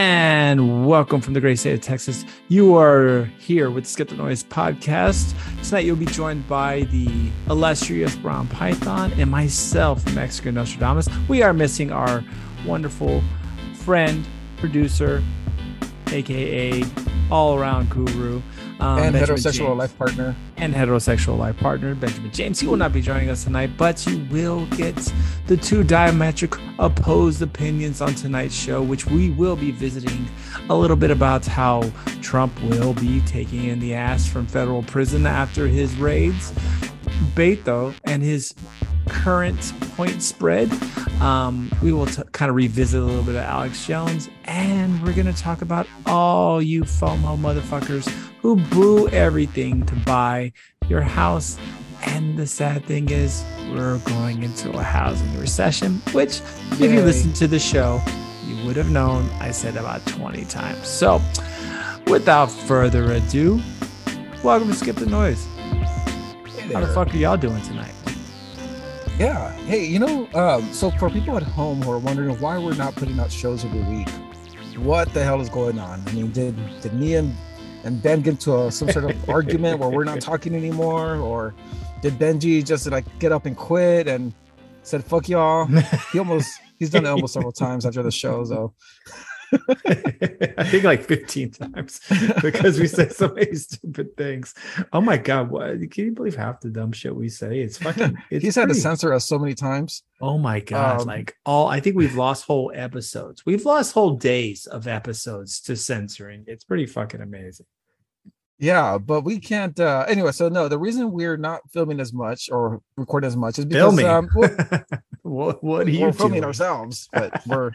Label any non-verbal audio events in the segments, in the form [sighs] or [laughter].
And welcome from the great state of Texas. You are here with the Skip the Noise podcast. Tonight you'll be joined by the illustrious Brown Python and myself, Mexican Nostradamus. We are missing our wonderful friend, producer, aka all around guru, um, and Benjamin heterosexual James. life partner. And heterosexual life partner, Benjamin James. He will not be joining us tonight, but you will get the two diametric opposed opinions on tonight's show, which we will be visiting a little bit about how Trump will be taking in the ass from federal prison after his raids. Beto and his current point spread. Um, we will t- kind of revisit a little bit of Alex Jones, and we're going to talk about all you FOMO motherfuckers who blew everything to buy your house. And the sad thing is, we're going into a housing recession, which, Yay. if you listen to the show, you would have known I said about 20 times. So, without further ado, welcome to Skip the Noise. Hey How the fuck are y'all doing tonight? Yeah. Hey, you know, um, so for people at home who are wondering why we're not putting out shows every week, what the hell is going on? I mean, did did me and and Ben get into a, some sort of [laughs] argument where we're not talking anymore, or did Benji just like get up and quit and said fuck y'all? He almost he's done it almost several times after the show, so [laughs] I think like 15 times [laughs] because we said so many stupid things. Oh my god, what can you believe half the dumb shit we say? It's fucking [laughs] it's he's pretty... had to censor us so many times. Oh my god, um, like all I think we've lost whole episodes. We've lost whole days of episodes to censoring. It's pretty fucking amazing. Yeah, but we can't uh anyway, so no, the reason we're not filming as much or recording as much is because um what, what are you we're filming ourselves, but we're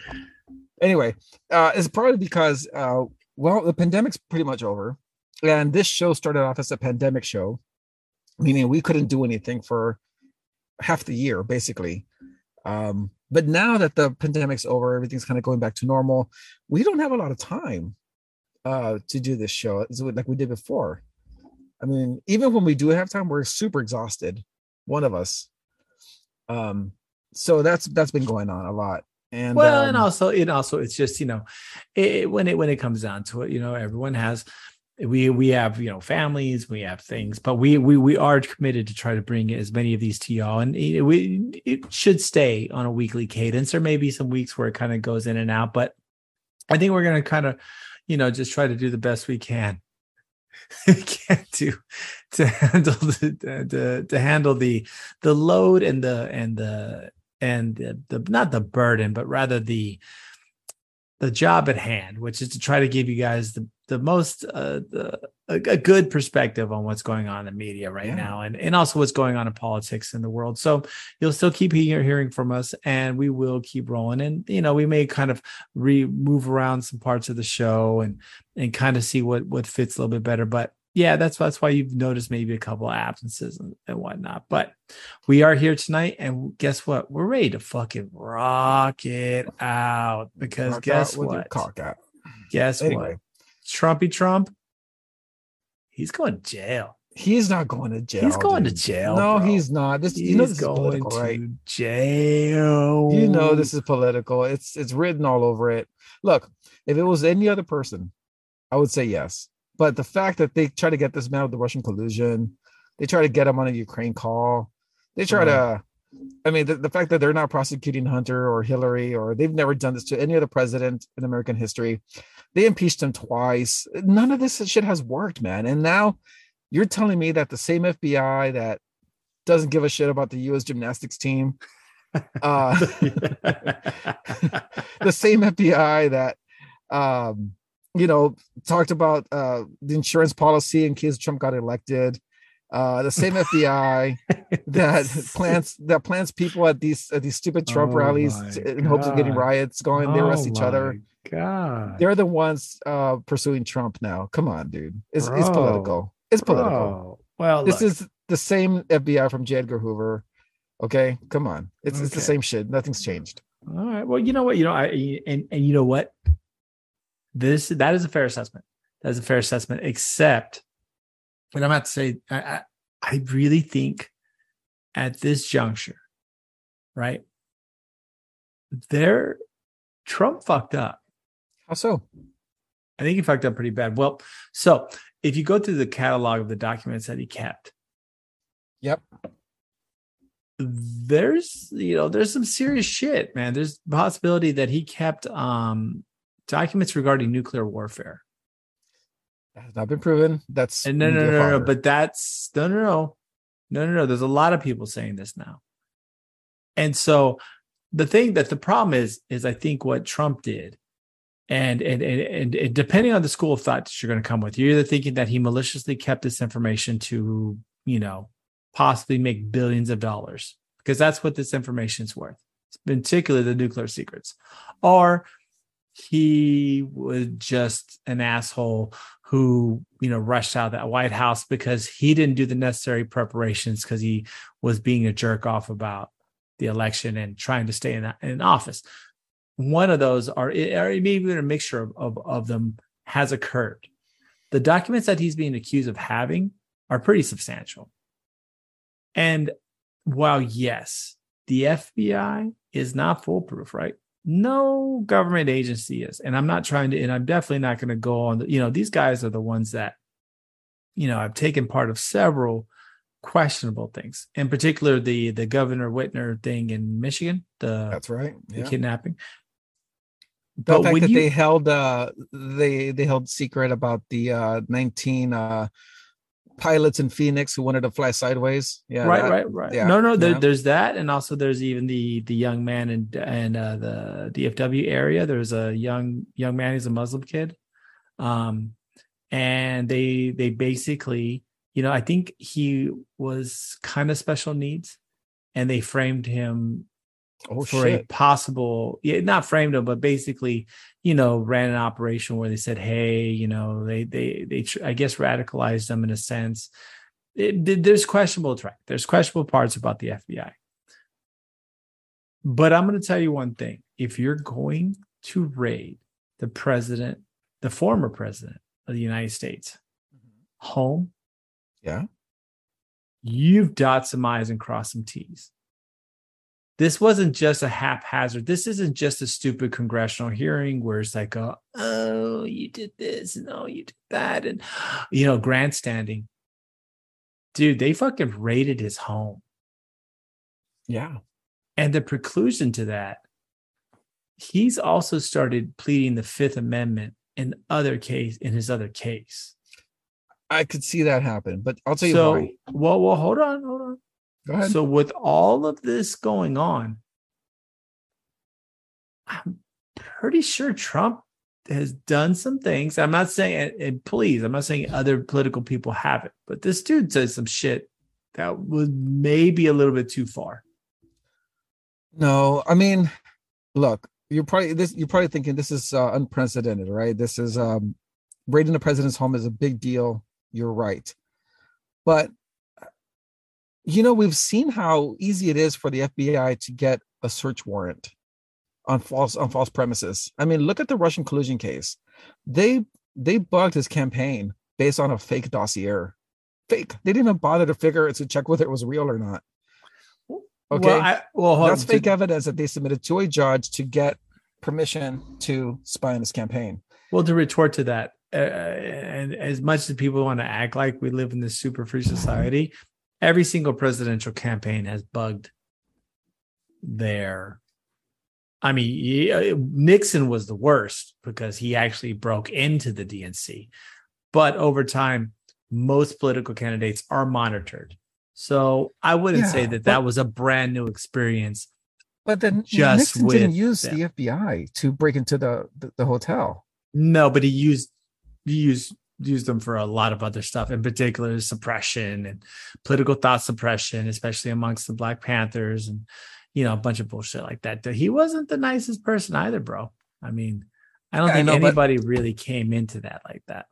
anyway, uh, it's probably because uh, well, the pandemic's pretty much over, and this show started off as a pandemic show, meaning we couldn't do anything for half the year, basically. Um, but now that the pandemic's over, everything's kind of going back to normal. We don't have a lot of time uh, to do this show like we did before. I mean, even when we do have time, we're super exhausted. One of us. Um, so that's that's been going on a lot. And well, um, and also, and also, it's just you know, it, when it when it comes down to it, you know, everyone has we we have you know families we have things but we we we are committed to try to bring as many of these to y'all. And it, we it should stay on a weekly cadence. There may be some weeks where it kind of goes in and out but i think we're going to kind of you know just try to do the best we can. [laughs] We can't do to handle the to, to handle the the load and the and the and the, the not the burden, but rather the the job at hand, which is to try to give you guys the the most uh, the, a, a, good perspective on what's going on in the media right yeah. now, and and also what's going on in politics in the world. So you'll still keep hear, hearing from us, and we will keep rolling. And you know, we may kind of re move around some parts of the show and and kind of see what what fits a little bit better. But yeah, that's that's why you've noticed maybe a couple of absences and, and whatnot. But we are here tonight, and guess what? We're ready to fucking rock it out because rock guess what? Cock out. Guess anyway. what? Trumpy Trump, he's going to jail. He's not going to jail. He's going dude. to jail. No, bro. he's not. This he's you know this going is political, right? jail. You know this is political. It's it's written all over it. Look, if it was any other person, I would say yes but the fact that they try to get this man with the Russian collusion, they try to get him on a Ukraine call, they try to. I mean, the, the fact that they're not prosecuting Hunter or Hillary, or they've never done this to any other president in American history. They impeached him twice. None of this shit has worked, man. And now you're telling me that the same FBI that doesn't give a shit about the U.S. gymnastics team, [laughs] uh, [laughs] [laughs] the same FBI that um, you know, talked about uh, the insurance policy in case Trump got elected. Uh, the same [laughs] FBI [laughs] that plants that plants people at these at these stupid Trump oh rallies in God. hopes of getting riots going. Oh they arrest each other. God, they're the ones uh, pursuing Trump now. Come on, dude. It's, it's political. It's political. Bro. Well, this look. is the same FBI from J. Edgar Hoover. Okay, come on. It's okay. it's the same shit. Nothing's changed. All right. Well, you know what? You know, I and and you know what? This that is a fair assessment. That is a fair assessment, except, and I'm about to say, I, I, I really think at this juncture, right? There, Trump fucked up. How so? I think he fucked up pretty bad. Well, so if you go through the catalog of the documents that he kept, Yep. there's you know there's some serious shit, man. There's possibility that he kept um documents regarding nuclear warfare. That has not been proven. That's And no, no, no, no, but that's no, no, no, no, no, no. There's a lot of people saying this now, and so the thing that the problem is is I think what Trump did, and and and, and, and depending on the school of thought that you're going to come with, you're either thinking that he maliciously kept this information to you know possibly make billions of dollars because that's what this information is worth, particularly the nuclear secrets, or he was just an asshole who you know rushed out of that White House because he didn't do the necessary preparations because he was being a jerk off about the election and trying to stay in in office. One of those are, or maybe even a mixture of, of, of them has occurred. The documents that he's being accused of having are pretty substantial. And while yes, the FBI is not foolproof, right? No government agency is. And I'm not trying to, and I'm definitely not going to go on the, you know, these guys are the ones that, you know, i've taken part of several questionable things. In particular, the the Governor Whitmer thing in Michigan, the, That's right. the kidnapping. the But fact that you they held uh they they held secret about the uh 19 uh pilots in Phoenix who wanted to fly sideways. Yeah. right, that- right, right. yeah, no, no, there, there's that, and also there's even the the young man in and uh, the DFW area. There's a young young man. He's a Muslim kid, um, and they they basically, you know, I think he was kind of special needs, and they framed him Oh for shit. a possible yeah not framed him but basically you know ran an operation where they said hey you know they they they i guess radicalized them in a sense. It, th- there's questionable track there's questionable parts about the fbi but i'm going to tell you one thing. If you're going to raid the president the former president of the united states mm-hmm. home Yeah. you've dot some i's and crossed some t's this wasn't just a haphazard. This isn't just a stupid congressional hearing where it's like, oh, oh, you did this and oh, you did that, and you know, grandstanding. Dude, they fucking raided his home. Yeah. And the preclusion to that, he's also started pleading the Fifth Amendment in other case in his other case. I could see that happen, but I'll tell you so, why. well, well, hold on, hold on. So with all of this going on, I'm pretty sure Trump has done some things. I'm not saying, and- please, I'm not saying other political people haven't, but this dude says some shit that was maybe a little bit too far. No, I mean, look, you're probably this. You're probably thinking this is uh, unprecedented, right? This is um, raiding the president's home is a big deal. You're right, but you know we've seen how easy it is for the FBI to get a search warrant on false on false premises. I mean, look at the Russian collusion case. They they bugged his campaign based on a fake dossier. Fake. They didn't even bother to figure it to check whether it was real or not. Okay. Well, I, well hold That's fake evidence that they submitted to a judge to get permission to spy on his campaign. Well, to retort to that, uh, and as much as people want to act like we live in this super free society, every single presidential campaign has bugged their. I mean, Nixon was the worst because he actually broke into the DNC, but over time, most political candidates are monitored. So I wouldn't say that but- that was a brand new experience. But then Just Nixon didn't use them. the FBI to break into the, the, the hotel. No, but he used he used used them for a lot of other stuff, in particular suppression and political thought suppression, especially amongst the Black Panthers and you know a bunch of bullshit like that. He wasn't the nicest person either, bro. I mean, I don't Yeah, I think know, but- anybody really came into that like that.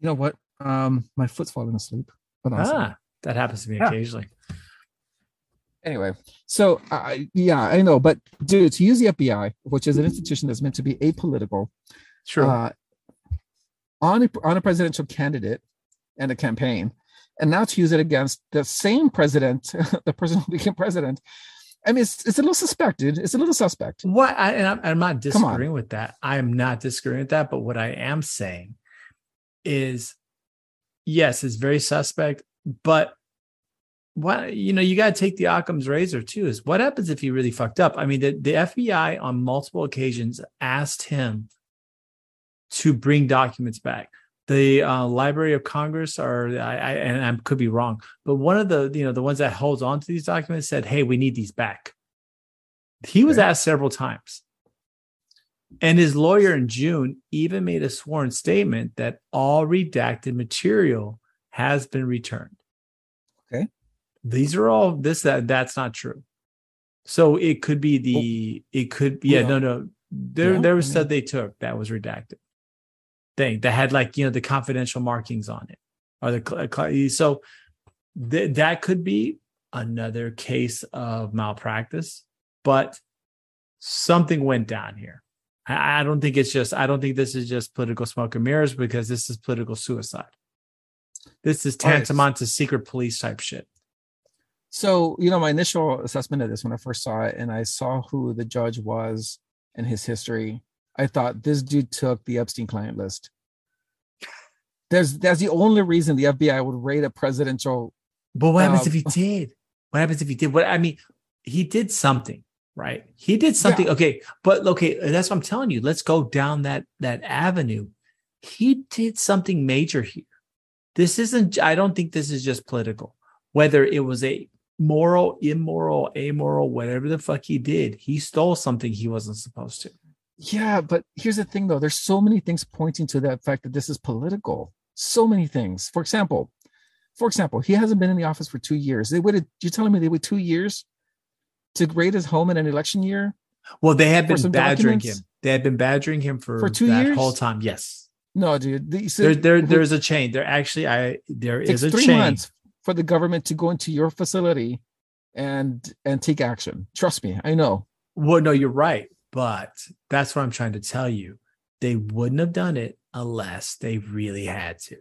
You know what? Um, my foot's falling asleep. Hold on a. Ah, that happens to me Yeah. occasionally. Anyway, so uh, yeah, I know, but dude, to use the FBI, which is an institution that's meant to be apolitical, True. uh, on a, on a presidential candidate and a campaign, and now to use it against the same president, [laughs] the person who became president, I mean, it's, it's a little suspect, dude. It's a little suspect. What I, and I'm, I'm not disagreeing with that. I am not disagreeing with that. But what I am saying is, yes, it's very suspect. But what you know, you got to take the Occam's razor too. Is what happens if he really fucked up? I mean, the, the FBI on multiple occasions asked him to bring documents back. The uh, Library of Congress, or I, I and I could be wrong, but one of the you know the ones that holds on to these documents said, "Hey, we need these back." He was okay. asked several times. And his lawyer in June even made a sworn statement that all redacted material has been returned. Okay. These are all this that that's not true. So it could be the it could yeah, no no there yeah, there was stuff they took that was redacted thing that had like you know the confidential markings on it or the so th- that could be another case of malpractice but something went down here. I, I don't think it's just i don't think this is just political smoke and mirrors because this is political suicide. This is tantamount right. to secret police type shit. So you know my initial assessment of this when i first saw it and i saw who the judge was and his history I thought this dude took the Epstein client list. There's that's the only reason the FBI would raid a presidential. But what happens if he um, did? What happens if he did? What I mean, he did something, right? He did something. Yeah. Okay, but okay, that's what I'm telling you. Let's go down that that avenue. He did something major here. This isn't. I don't think this is just political. Whether it was a moral, immoral, amoral, whatever the fuck he did, he stole something he wasn't supposed to. Yeah, but here's the thing though. There's so many things pointing to that fact that this is political. So many things. For example, for example, he hasn't been in the office for two years. They waited, you're telling me they waited two years to raid his home in an election year? Well, they had been badgering documents? him. They had been badgering him for, for two that years? whole time. Yes. No, dude. The, there, there, there's a chain. There actually, I there is a three chain. months for the government to go into your facility and and take action. Trust me, I know. Well, no, you're right. But that's what I'm trying to tell you. They wouldn't have done it unless they really had to.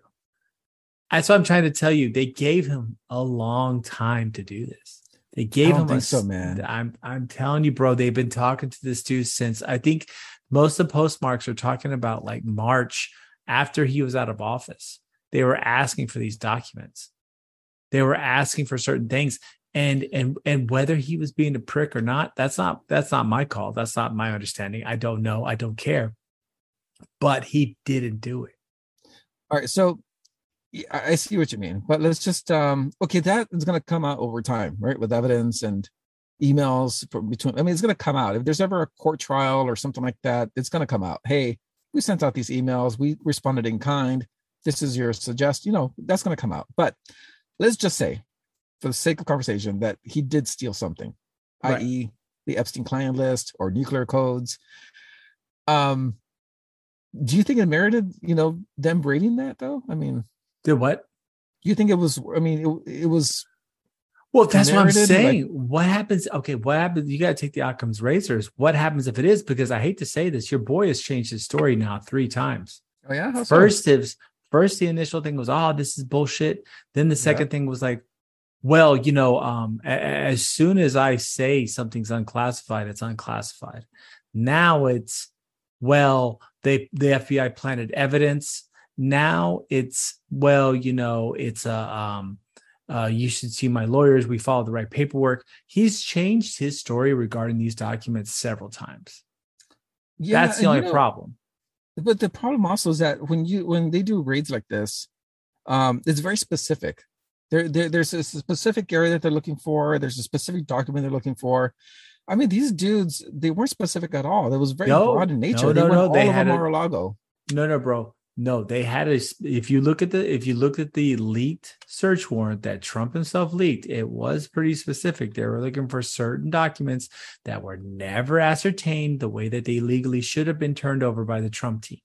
That's what I'm trying to tell you. They gave him a long time to do this. They gave him a so, man. I'm I'm telling you, bro. They've been talking to this dude since I think most of the postmarks are talking about like March after he was out of office. They were asking for these documents. They were asking for certain things and and and whether he was being a prick or not that's not that's not my call. That's not my understanding. I don't know. I don't care. But he didn't do it. All right. So i see what you mean. But let's just um okay that is going to come out over time right? With evidence and emails from between i mean it's going to come out. If there's ever a court trial or something like that it's going to come out. Hey we sent out these emails. We responded in kind. This is your suggest you know that's going to come out. But let's just say for the sake of conversation, that he did steal something, right. i.e., the Epstein client list or nuclear codes. Um, do you think it merited, you know, them raiding that though? I mean, did what? You think it was? I mean, it, it was. Well, that's what I'm saying. Like, what happens? Okay, what happens? You got to take the Occam's razors. What happens if it is? Because I hate to say this, your boy has changed his story now three times. Oh yeah. How first, so? is first the initial thing was, oh, this is bullshit. Then the second yeah. thing was like, well, you know, um, as soon as I say something's unclassified, it's unclassified. Now it's well, they the FBI planted evidence. Now it's well, you know, it's a um, uh, you should see my lawyers. We follow the right paperwork. He's changed his story regarding these documents several times. Yeah, that's the only know, problem. But the problem also is that when you when they do raids like this, um, it's very specific there, there, there's a specific area that they're looking for. There's a specific document they're looking for. I mean, these dudes, they weren't specific at all. It was very no, broad in nature. No, they no, no. They had Mar-a-Lago. No, no, bro. No, they had a. If you look at the, if you look at the leaked search warrant that Trump himself leaked, it was pretty specific. They were looking for certain documents that were never ascertained the way that they legally should have been turned over by the Trump team.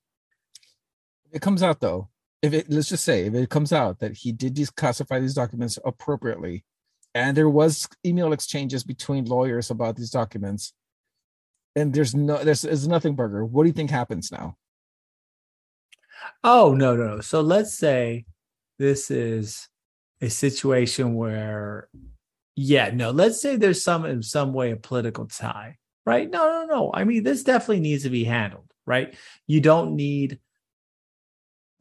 It comes out though if it let's just say if it comes out that he did declassify these documents appropriately and there was email exchanges between lawyers about these documents and there's no there's, there's nothing burger what do you think happens now oh no no so let's say this is a situation where yeah, no, let's say there's some in some way a political tie, right? No, no, no. I mean, this definitely needs to be handled, right? You don't need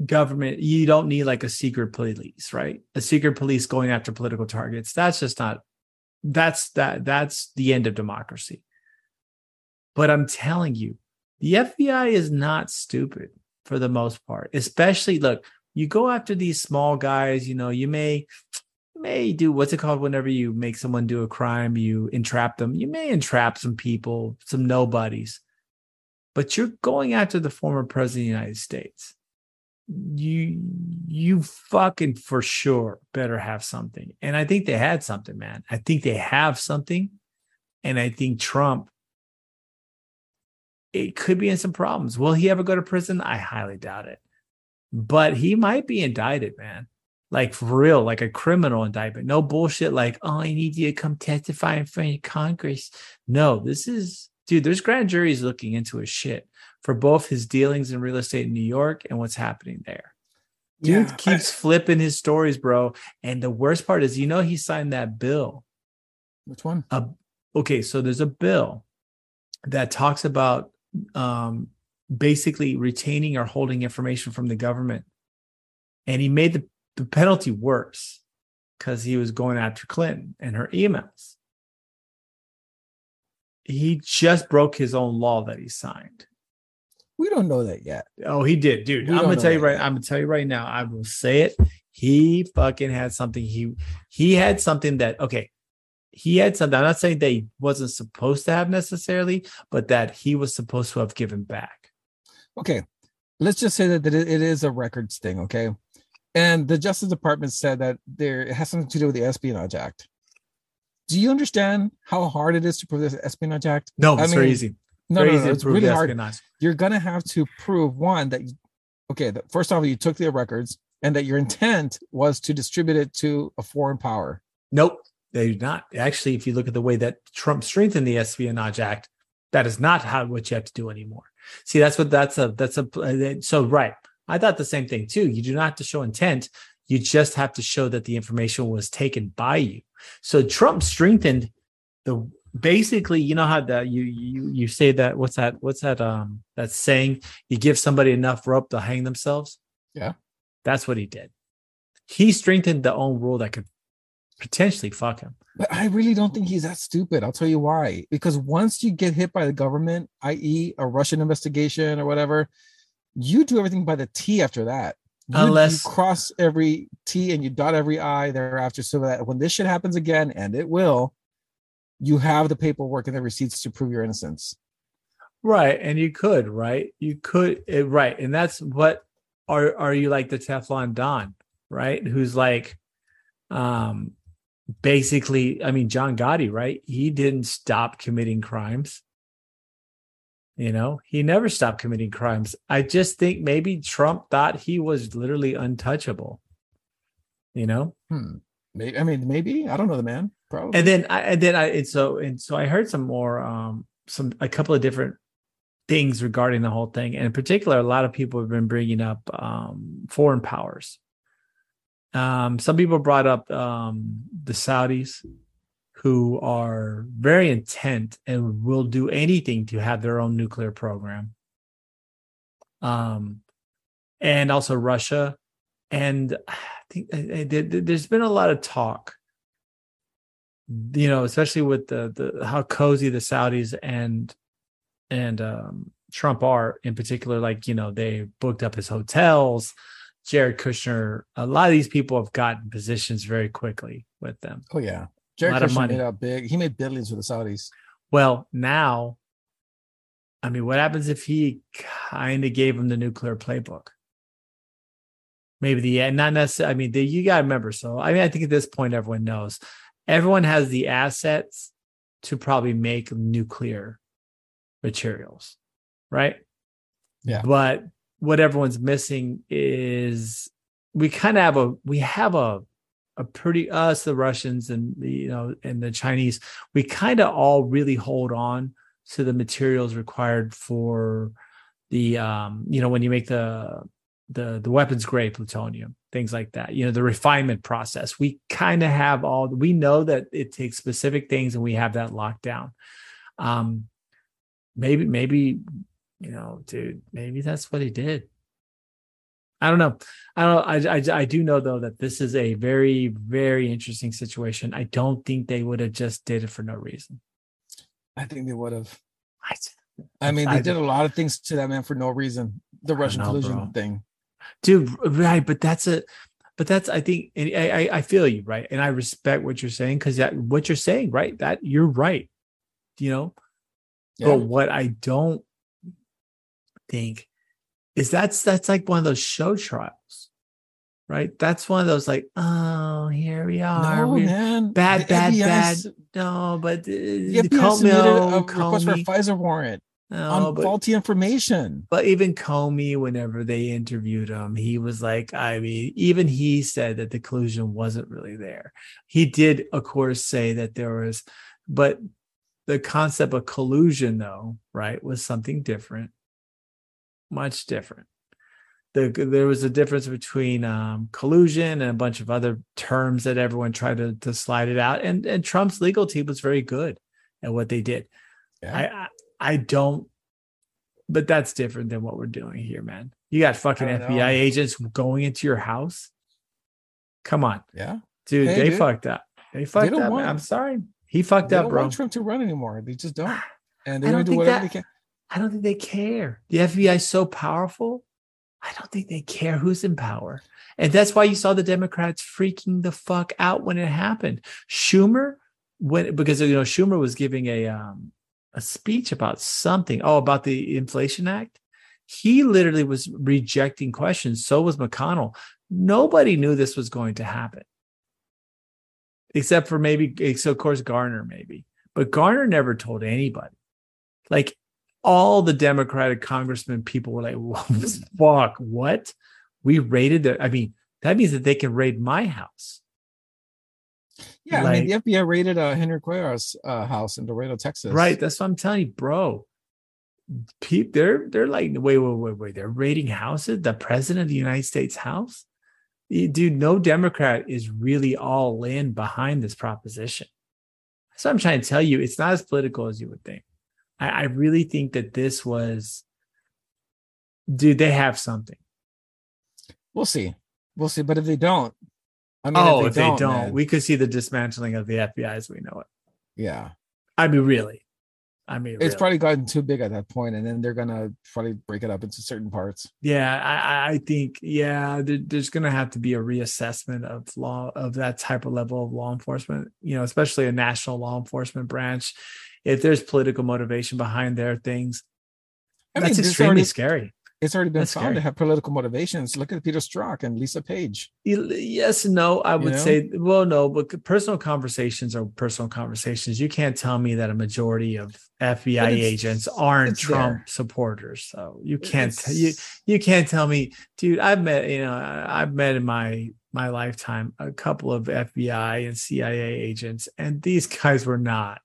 government, you don't need like a secret police, right? A secret police going after political targets. That's just not that's that that's the end of democracy. But I'm telling you, the FBI is not stupid for the most part. Especially look, you go after these small guys, you know, you may may do what's it called whenever you make someone do a crime, you entrap them. You may entrap some people, some nobodies. But you're going after the former president of the United States. You you fucking for sure better have something. And I think they had something, man. I think they have something. And I think Trump it could be in some problems. Will he ever go to prison? I highly doubt it. But he might be indicted, man like for real, like a criminal indictment. No bullshit like, oh, I need you to come testify in front of Congress. No, this is, dude, there's grand juries looking into his shit for both his dealings in real estate in New York and what's happening there. Dude yeah, keeps I, flipping his stories, bro. And the worst part is, you know, he signed that bill. Which one? Uh, okay, so there's a bill that talks about um, basically retaining or holding information from the government. And he made the the penalty worse because he was going after Clinton and her emails. He just broke his own law that he signed. We don't know that yet. Oh, he did, dude. We I'm gonna tell you right. Yet. I'm gonna tell you right now. I will say it. He fucking had something. He he had something that okay. He had something. I'm not saying that he wasn't supposed to have necessarily, but that he was supposed to have given back. Okay, let's just say that, that it is a records thing. Okay, and the Justice Department said that there it has something to do with the Espionage Act. Do you understand how hard it is to prove this Espionage Act? No, it's I mean, very easy. No, very no, no, no, it's really hard. You're gonna have to prove one that, okay, that first off, you took the records and that your intent was to distribute it to a foreign power. Nope, they do not. Actually, if you look at the way that Trump strengthened the Espionage Act, that is not how what you have to do anymore. See, that's what that's a that's a uh, so right. I thought the same thing too. You do not have to show intent. You just have to show that the information was taken by you. So Trump strengthened the basically, you know how that you you you say that what's that what's that um that saying you give somebody enough rope to hang themselves? Yeah. That's what he did. He strengthened the own rule that could potentially fuck him. But I really don't think he's that stupid. I'll tell you why. Because once you get hit by the government, i.e., a Russian investigation or whatever, you do everything by the T after that. Unless you cross every T and you dot every I thereafter, so that when this shit happens again, and it will, you have the paperwork and the receipts to prove your innocence. Right, and you could, right? You could, it, eh, right, and that's what are are you like the Teflon Don, right? Who's like, um, basically, I mean, John Gotti, right? He didn't stop committing crimes. You know, he never stopped committing crimes. I just think maybe Trump thought he was literally untouchable. You know, hmm. maybe I mean maybe I don't know the man. Probably. And then I and then I and so and so I heard some more um some a couple of different things regarding the whole thing, and in particular, a lot of people have been bringing up um foreign powers. Um, some people brought up um the Saudis who are very intent and will do anything to have their own nuclear program. Um, and also Russia. And I think there's been a lot of talk, you know, especially with the, the how cozy the Saudis and and um, Trump are in particular. Like you know, they booked up his hotels. Jared Kushner, a lot of these people have gotten positions very quickly with them. Oh yeah, Jared a lot Kushner of money. made out big. He made billions with the Saudis. Well, now, I mean, what happens if he kind of gave him the nuclear playbook? Maybe the not necessarily. I mean, the, you got to remember. So, I mean, I think at this point, everyone knows. Everyone has the assets to probably make nuclear materials, right? Yeah. But what everyone's missing is we kind of have a we have a a pretty us the russians and the you know and the chinese we kind of all really hold on to the materials required for the um you know when you make the the the weapons grade plutonium, things like that. You know, the refinement process. We kind of have all. We know that it takes specific things, and we have that locked down. Um, maybe, maybe, you know, dude, maybe that's what he did. I don't know. I don't. I, I I do know though that this is a very very interesting situation. I don't think they would have just did it for no reason. I think they would have. I, I mean, they I- did a lot of things to that man for no reason. The Russian know, collusion bro. thing. dude right but that's a but that's i think and i i, I feel you right and i respect what you're saying because that what you're saying right that you're right you know Yeah. but what i don't think is that's that's like one of those show trials right that's one of those like oh here we are no, man. bad, The bad, bad. no but uh, The Comey- submitted a request for a. FISA warrant No, on but- faulty information. But even Comey, whenever they interviewed him, he was like, I mean, even he said that the collusion wasn't really there. He did, of course, say that there was, but the concept of collusion, though, right, was something different, much different. The, there was a difference between um, collusion and a bunch of other terms that everyone tried to, to slide it out. And, and Trump's legal team was very good at what they did. Yeah. I, I I don't, but that's different than what we're doing here, man. You got fucking FBI know. agents going into your house. Come on, yeah. dude. Hey, they dude. fucked up. They fucked don't up. man. I'm sorry. He fucked They up, don't bro. want Trump to run anymore. They just don't. [sighs] And they're don't gonna do think whatever that- they can. I don't think they care. The FBI is so powerful. I don't think they care who's in power. And that's why you saw the Democrats freaking the fuck out when it happened. Schumer, when because you know Schumer was giving a um a speech about something. Oh, about the Inflation Act. He literally was rejecting questions. So was McConnell. Nobody knew this was going to happen. Except for maybe, so of course, Garland, maybe. But Garland never told anybody. Like all the Democratic congressmen, people were like, [laughs] "Whoa, fuck, what? We raided the, I mean, that means that they can raid my house. Yeah, I mean, the FBI raided uh, Henry Cuellar's uh, house in Laredo, Texas. Right. That's what I'm telling you, bro. People, they're they're like, wait, wait, wait, wait. They're raiding houses. The president of the United States House, dude. No Democrat is really all in behind this proposition. So I'm trying to tell you, it's not as political as you would think. I, I really think that this was, dude. They have something. We'll see. We'll see. But if they don't, I mean, oh, if they don't, man, we could see the dismantling of the FBI as we know it. yeah, I mean, really. I mean, it's really. probably gotten too big at that point, and then they're gonna probably break it up into certain parts. Yeah, I, I- think yeah, there, there's going to have to be a reassessment of law of that type of level of law enforcement. You know, especially a national law enforcement branch. If there's political motivation behind their things, I that's there's extremely already- scary. It's already been That's found scary. to have political motivations. Look at Peter Strzok and Lisa Page. Yes no. I would know? say, well, no, but personal conversations are personal conversations. You can't tell me that a majority of FBI agents aren't Trump there. supporters. So you can't you you can't tell me, dude. I've met, you know, I've met in my my lifetime a couple of FBI and CIA agents, and these [laughs] guys were not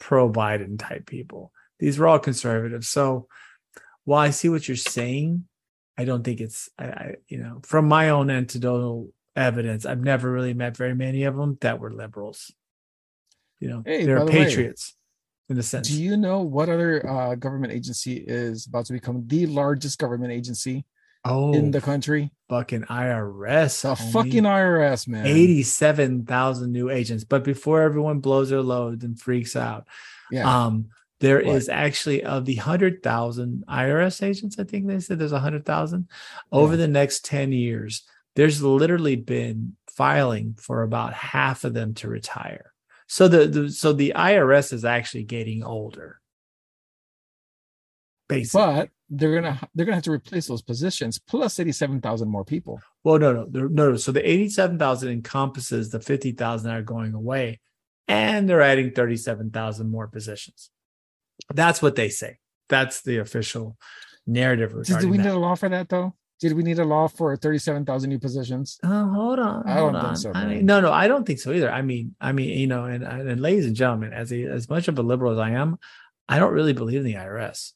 pro Biden type people. These were all conservatives. So while I see what you're saying, I don't think it's I, I you know from my own anecdotal evidence, I've never really met very many of them that were liberals. You know, Hey, they're by the way, patriots in a sense. Do you know what other uh, government agency is about to become the largest government agency oh, in the country? fucking IRS, The homie. fucking IRS, man. 87,000 new agents. But before everyone blows their load and freaks out, Yeah. um, there What? is actually of the 100,000 IRS agents, I think they said there's 100,000 over Yeah. the next 10 years. There's literally been filing for about half of them to retire. So the, the so the IRS is actually getting older. Basically. but they're gonna they're gonna have to replace those positions plus eighty seven thousand more people. Well, no, no, no, no. So the 87,000 encompasses the 50,000 that are going away, and they're adding 37,000 more positions. That's what they say. That's the official narrative Did, we need that. a law for that though? Did we need a law for thirty seven thousand new positions? Oh, hold on. I hold don't think so, I mean, no, no, I don't think so either. I mean, I mean, you know, and, and ladies and gentlemen, as a, as much of a liberal as I am, I don't really believe in the IRS.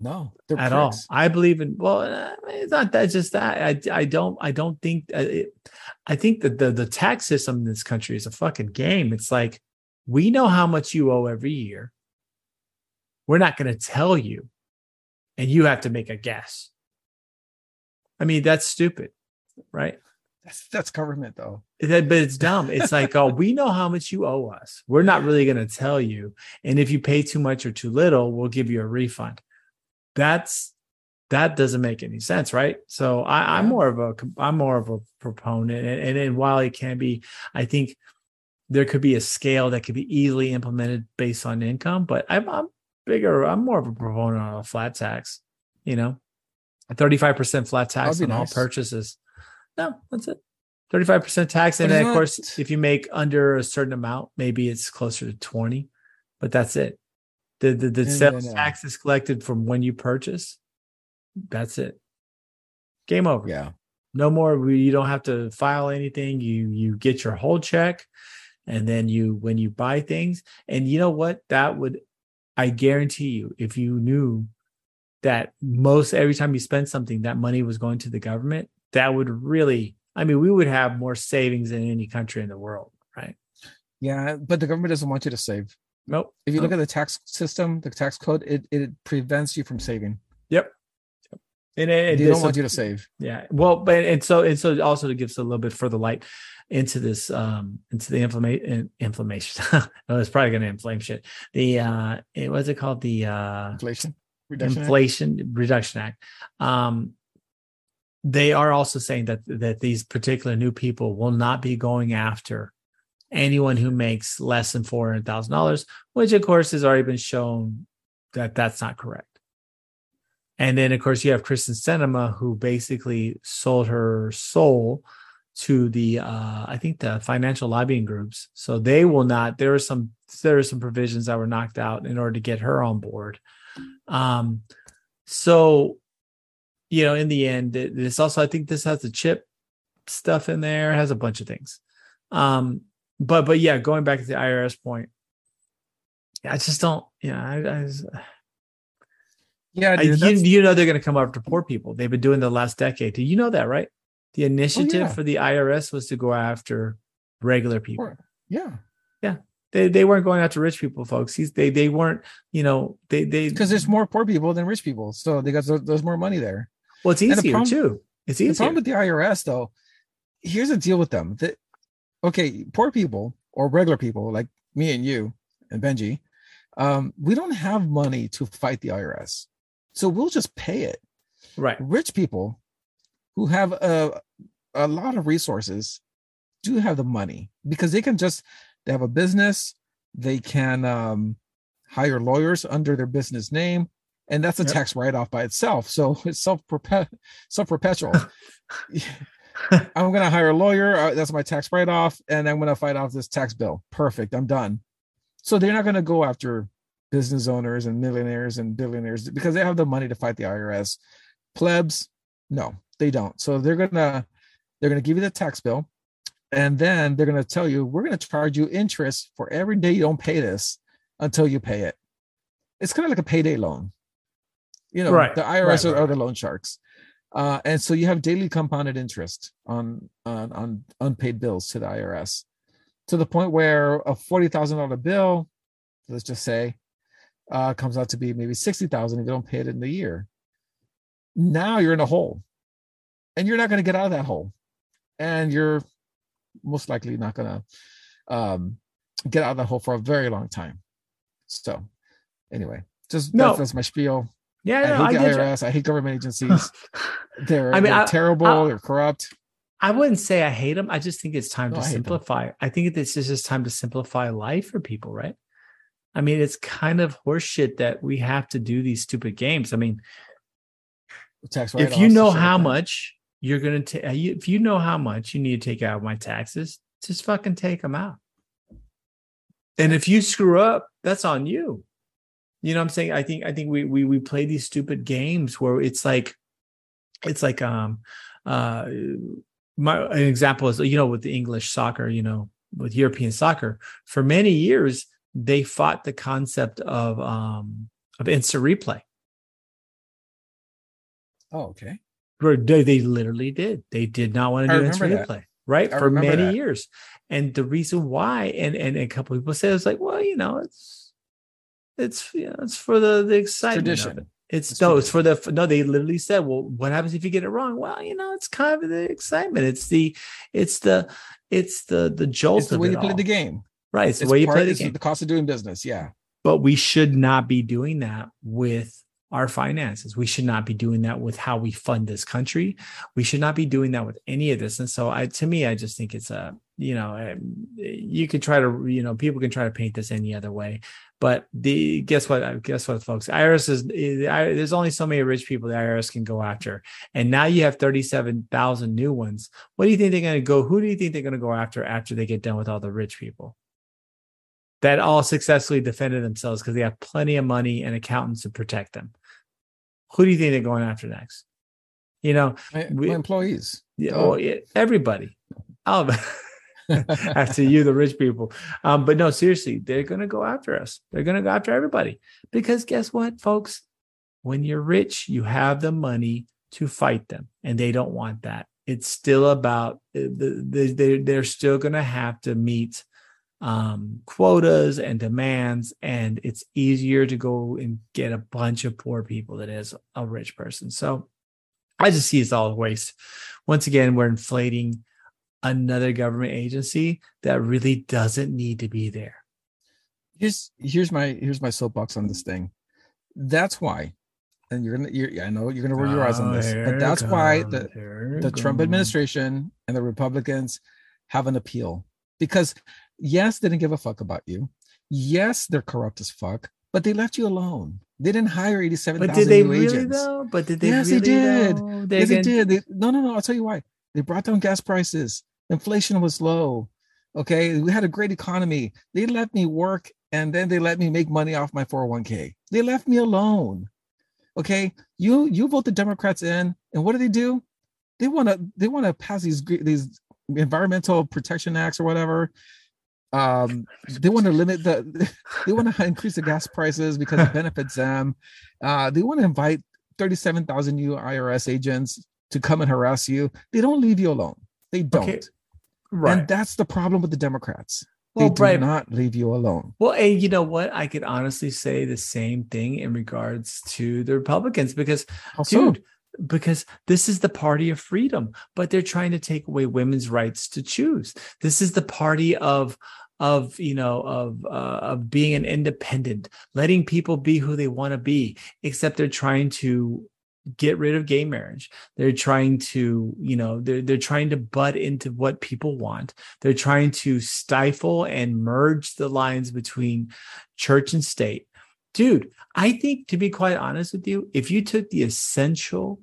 No, at all. I believe in well, uh, it's not that just that. I I don't I don't think uh, it, I think that the the tax system in this country is a fucking game. It's like we know how much you owe every year. We're not going to tell you, and you have to make a guess. I mean, that's stupid, right? That's that's government though. That, but it's dumb. It's like, oh, we know how much you owe us. We're not really going to tell you, and if you pay too much or too little, we'll give you a refund that's that doesn't make any sense, right? So I, am more of a I'm more of a proponent, and, and, and while it can be, I think there could be a scale that could be easily implemented based on income, but I'm, I'm bigger. I'm more of a proponent on a flat tax. You know, a 35 percent flat tax on nice. all purchases. No, that's it. 35 percent tax, and then of course, if you make under a certain amount, maybe it's closer to 20, but that's it. The the, the sales then, tax is collected from when you purchase. That's it. Game over. Yeah. No more. You don't have to file anything. You you get your whole check, and then you when you buy things, and you know what? That would, I guarantee you, if you knew that most every time you spend something, that money was going to the government, that would really. I mean, we would have more savings than any country in the world, right? Yeah, but the government doesn't want you to save. Nope. If you nope. look at the tax system, the tax code, it, it prevents you from saving. Yep. And, and they don't so, want you to save. Yeah. Well, but and so and so also to give a little bit further light into this um into the inflammation inflammation. [laughs] no, it's probably gonna inflame shit. The uh it what's it called? The uh inflation reduction inflation act. reduction act. Um they are also saying that that these particular new people will not be going after anyone who makes less than $400,000, which of course has already been shown that that's not correct. And then, of course, you have Kyrsten Sinema, who basically sold her soul to the, uh, I think, the financial lobbying groups. So they will not. There are some there are some provisions that were knocked out in order to get her on board. Um, so, you know, in the end, this also I think this has the chip stuff in there. It has a bunch of things. Um, but but yeah, going back to the IRS point, I just don't. Yeah, I, I just, yeah, dude, I, you, you know they're going to come after poor people. They've been doing the last decade. Do you know that, right? The oh, initiative oh, yeah. for the IRS was to go after regular people. Yeah, yeah. They they weren't going after rich people, folks. He's, they they weren't. You know, they they because there's more poor people than rich people, so they got there's more money there. Well, it's easier problem, too. It's easier. The problem with the IRS, though, here's the deal with them. That okay, poor people or regular people like me and you and Benji, um, we don't have money to fight the IRS. So we'll just pay it. Right. Rich people who have a, a lot of resources do have the money because they can just they have a business, they can um, hire lawyers under their business name, and that's a yep. tax write-off by itself. So [laughs] it's self self perpetual. [laughs] [laughs] I'm going to hire a lawyer. Uh, that's my tax write off. And I'm going to fight off this tax bill. Perfect. I'm done. So they're not going to go after business owners and millionaires and billionaires because they have the money to fight the IRS. Plebs, no, they don't. So they're going to, they're going to give you the tax bill. And then they're going to tell you, we're going to charge you interest for every day you don't pay this until you pay it. It's kind of like a payday loan. You know, right. the IRS right, are, right. are the loan sharks. Uh, and so you have daily compounded interest on, on on unpaid bills to the IRS, to the point where a forty thousand dollar bill, let's just say, uh, comes out to be maybe sixty thousand if you don't pay it in the year. Now you're in a hole, and you're not going to get out of that hole, and you're most likely not going to um, get out of that hole for a very long time. So, anyway, just no. that's, that's my spiel. Yeah, I no, hate the I IRS. I hate government agencies. [laughs] they're, I mean, they're I, terrible. I, they're corrupt. I wouldn't say I hate them. I just think it's time no, to simplify. I think this is just time to simplify life for people, right? I mean, it's kind of horseshit that we have to do these stupid games. I mean, if you know how much you're going to take, uh, if you know how much you need to take out of my taxes, just fucking take them out. And if you screw up, that's on you. You know what I'm saying? I think I think we we we play these stupid games where it's like it's like um uh my an example is you know with the English soccer, you know, with European soccer, for many years they fought the concept of um of instant replay. Oh, okay. They, they literally did. They did not want to do instant that. replay, right? I For many that. years. And the reason why, and, and a couple people said, it's like, well, you know, it's, it's, you know, it's for the, the excitement. Tradition. it. It's, It's no, it's for the, no, they literally said, well, what happens if you get it wrong? Well, you know, it's kind of the excitement. It's the, it's the, it's the, the jolt It's the way you play the game. Right. It's the It's way you play the game. the cost of doing business. Yeah. but we should not be doing that with our finances. We should not be doing that with how we fund this country. We should not be doing that with any of this. And so, I to me, I just think it's a you know um, you can try to you know people can try to paint this any other way, but the guess what? Uh, guess what, folks? IRS is, there's only so many rich people the IRS can go after, and now you have thirty seven thousand new ones. What do you think they're going to go? Who do you think they're going to go after after they get done with all the rich people? that all successfully defended themselves because they have plenty of money and accountants to protect them. Who do you think they're going after next? You know, My, We- employees. yeah, Oh. well, yeah, everybody. All of [laughs] [laughs] after you, the rich people. Um, but no, seriously, they're going to go after us. They're going to go after everybody because guess what, folks? When you're rich, you have the money to fight them, and they don't want that. It's still about the, they they're still going to have to meet um, quotas and demands, and it's easier to go and get a bunch of poor people than it is a rich person. So I just see it's all waste. Once again, we're inflating another government agency that really doesn't need to be there. here's here's my here's my soapbox on this thing. That's why, and you're gonna you're, I know you're gonna roll your eyes on Oh, this, here but that's why the comes, here it the Trump administration and the Republicans have an appeal because yes, they didn't give a fuck about you. Yes, they're corrupt as fuck, but they left you alone. They didn't hire eighty-seven But did they new really agents. though? But did they Yes, they did. though? Yes, they did. They, no, no, no. I'll tell you why. They brought down gas prices. Inflation was low. Okay. We had a great economy. They let me work and then they let me make money off my 401k. They left me alone. Okay. You you vote the Democrats in, and what do they do? They want to they want to pass these these environmental protection acts or whatever. Um, they want to limit the [laughs] they want to increase the gas prices because it [laughs] benefits them. Uh, they want to invite 37,000 new IRS agents to come and harass you. They don't leave you alone. They don't. Okay, right. And that's the problem with the Democrats. well, they do right. not leave you alone. Well, and you know what? I could honestly say the same thing in regards to the Republicans because How so? dude because this is the party of freedom but they're trying to take away women's rights to choose this is the party of of you know of uh, of being an independent letting people be who they want to be except they're trying to get rid of gay marriage. They're trying to you know they're they're trying to butt into what people want. They're trying to stifle and merge the lines between church and state. Dude i think to be quite honest with you if you took the essential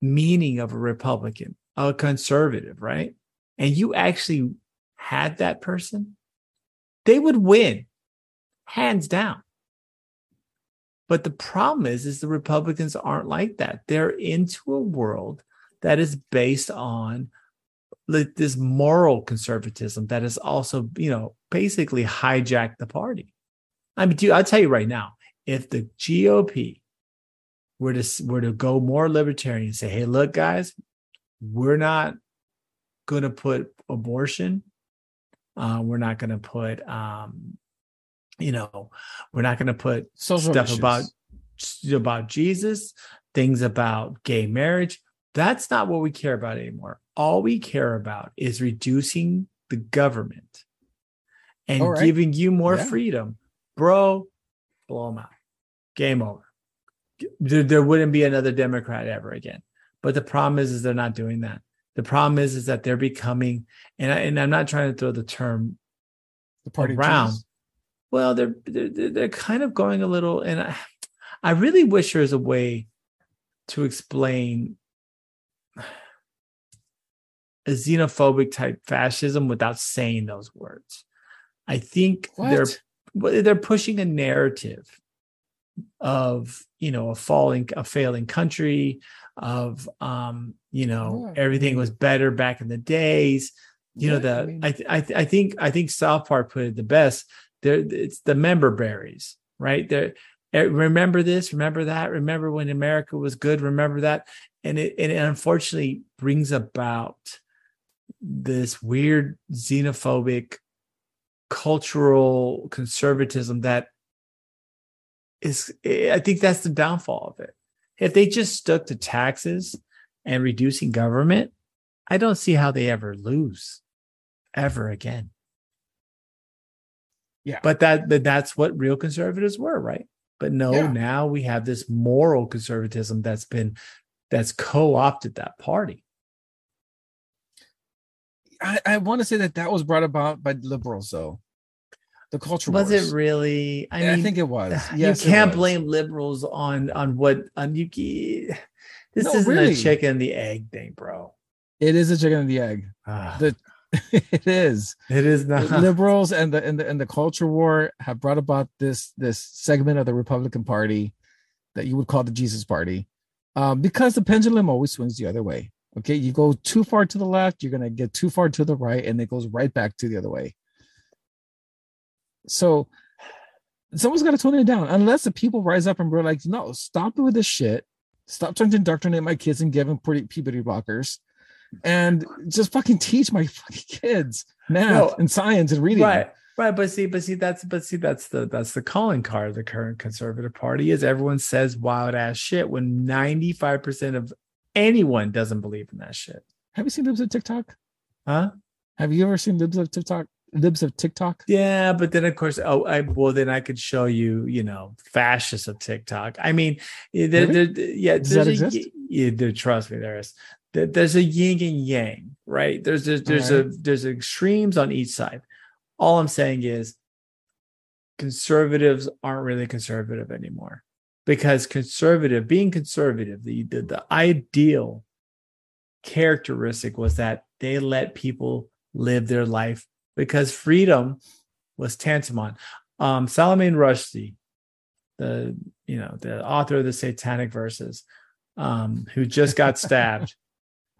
meaning of a republican a conservative right and you actually had that person they would win hands down but the problem is is the republicans aren't like that. They're into a world that is based on this moral conservatism that is also you know basically hijacked the party. I mean dude, i'll tell you right now if the gop were to were to go more libertarian and say hey look guys we're not going to put abortion uh, we're not going to put um you know we're not going to put Social stuff issues. about about Jesus, things about gay marriage. That's not what we care about anymore. All we care about is reducing the government and right. giving you more Yeah. freedom. Bro, blow them out. Game over. There, there wouldn't be another Democrat ever again. But the problem is, is they're not doing that. The problem is, is that they're becoming, and, I, and I'm not trying to throw the term the party around. Jesus. Well they're, they're they're kind of going a little and I, I really wish there was a way to explain a xenophobic type fascism without saying those words. I think they're they're pushing a narrative of you know a falling a failing country of um you know Yeah, everything was better back in the days. You know Yeah, I the mean- I, th- I th- I think I think South Park put it the best. It's the member berries, right? Eh, remember this, remember that, remember when America was good, remember that. And it, and it unfortunately brings about this weird xenophobic cultural conservatism that is I think that's the downfall of it. If they just stuck to taxes and reducing government, I don't see how they ever lose ever again. Yeah. But that but that's what real conservatives were, right? But no, Yeah. now we have this moral conservatism that's been that's co-opted that party. I, I want to say that that was brought about by liberals, though. The culture Was wars. it really? I I, mean, think it was. [sighs] you Yes, it can't blame liberals on on what on you. [sighs] This No, isn't really. a chicken and the egg thing, bro. It is a chicken and the egg. Ah, The [laughs] it is. it is not. liberals and the and the and the culture war have brought about this this segment of the Republican Party that you would call the Jesus Party, um, because the pendulum always swings the other way. Okay, you go too far to the left, you're gonna get too far to the right, and it goes right back to the other way. So someone's got to tone it down, unless the people rise up and we're like, no, stop with this shit. Stop trying to indoctrinate my kids and give them pretty puberty blockers, and just fucking teach my fucking kids math No, and science and reading. Right, right. But see, but see, that's but see, that's the that's the calling card of the current conservative party is everyone says wild ass shit when 95% of anyone doesn't believe in that shit. Have you seen libs of TikTok? Huh? Have you ever seen libs of TikTok? Libs of TikTok? Yeah, but then of course, oh, I well, then I could show you, you know, fascists of TikTok. I mean, eh, there, Really? there, yeah, Does that exist? Yeah, trust me, there is. There- There's a yin and yang, right? There's there's there's a there's extremes on each side. All I'm saying is, conservatives aren't really conservative anymore because conservative, being conservative, the the, the ideal characteristic was that they let people live their life because freedom was tantamount. Um, Salman Rushdie, the you know the author of the Satanic Verses, um, who just got [laughs] stabbed.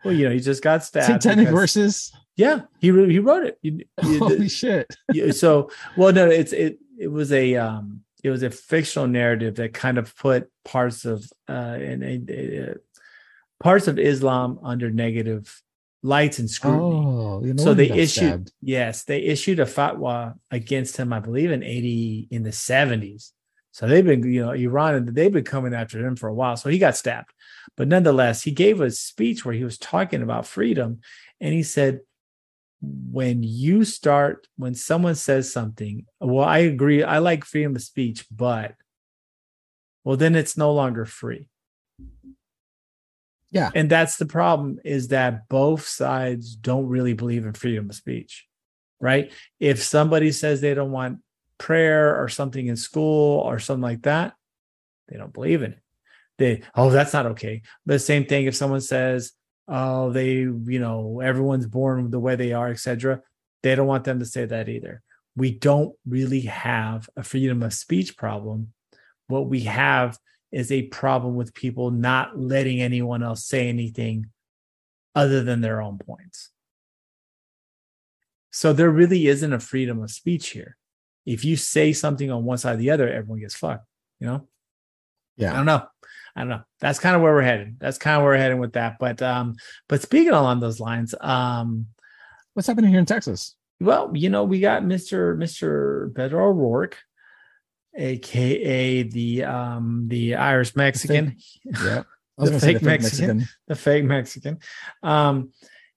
Well, you know he just got [laughs] stabbed. Satanic because- verses. Yeah, he wrote, he wrote it. You- you- [laughs] Holy shit. [laughs] so well no it's it it was a um it was a fictional narrative that kind of put parts of uh and uh, parts of islam under negative lights and scrutiny Oh, you know so they issued stabbed. yes they issued a fatwa against him i believe in 80 in the 70s so they've been you know iran and they've been coming after him for a while so he got stabbed. But nonetheless he gave a speech where he was talking about freedom and he said when you start when someone says something well i agree i like freedom of speech but well then it's no longer free. Yeah. and that's the problem is that both sides don't really believe in freedom of speech right? If somebody says they don't want prayer or something in school or something like that they don't believe in it. They oh that's not okay. The same thing if someone says oh they you know everyone's born the way they are etc they don't want them to say that either. We don't really have a freedom of speech problem. What we have is a problem with people not letting anyone else say anything other than their own points. So there really isn't a freedom of speech here if you say something on one side or the other everyone gets fucked you know Yeah. I don't know. I don't know. That's kind of where we're headed. That's kind of where we're heading with that. But um, but speaking along those lines, um, What's happening here in Texas? well, you know, we got Mr. Mr. Beto O'Rourke, aka the um the Irish Mexican, Yeah. I [laughs] was The say fake Mexican. the fake Mexican. Um,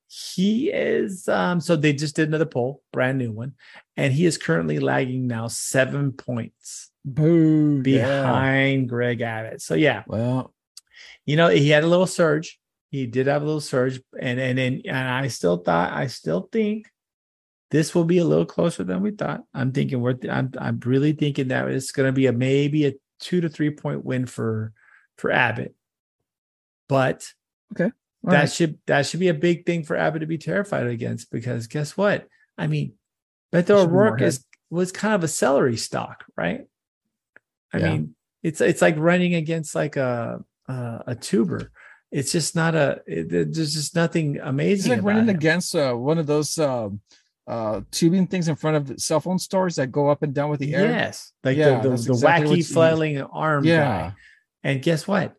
he is um so they just did another poll, brand new one, and he is currently lagging now seven points Boo. Yeah. behind Greg Abbott. So yeah, Well, you know he had a little surge he did have a little surge and and and, and i still thought i still think this will be a little closer than we thought i'm thinking we're i'm, I'm really thinking that it's going to be a maybe a two to three point win for for abbott but all that should that should be a big thing for abbott to be terrified against because guess what i mean beto o'rourke is was kind of a celery stock right i Yeah. mean it's it's like running against like a a, a tuber it's just not a it, there's just nothing amazing. It's like running him. against uh, one of those um, uh tubing things in front of cell phone stores that go up and down with the air. Yes, like Yeah, the, the, the exactly wacky flailing arm Yeah. guy. And guess what?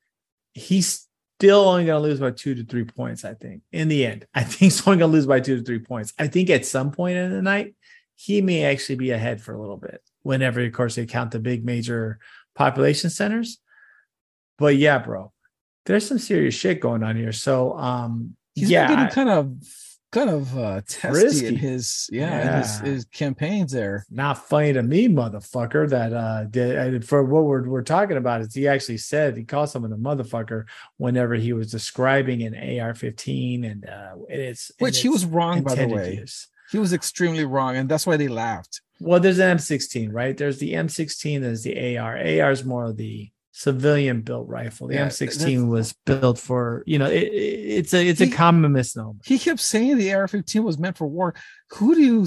He's still only going to lose by two to three points. I think in the end, I think he's only going to lose by two to three points. I think at some point in the night, he may actually be ahead for a little bit. Whenever, of course, they count the big major population centers. But yeah, bro, there's some serious shit going on here. So, um, He's yeah, been getting kind of kind of uh testy Risky. in his yeah, in his, his campaigns there. not funny to me, motherfucker. That uh, did, for what we're we're talking about is he actually said he called someone a motherfucker whenever he was describing an AR-15, and uh, it's and Which he was wrong, by the way. use. He was extremely wrong, and that's why they laughed. Well, there's an M16, right? There's the M16, there's the AR. AR is more of the civilian built rifle. The Yeah, M16 was built for you know it, it- it's a it's a common misnomer. He kept saying the AR-15 was meant for war. Who do you?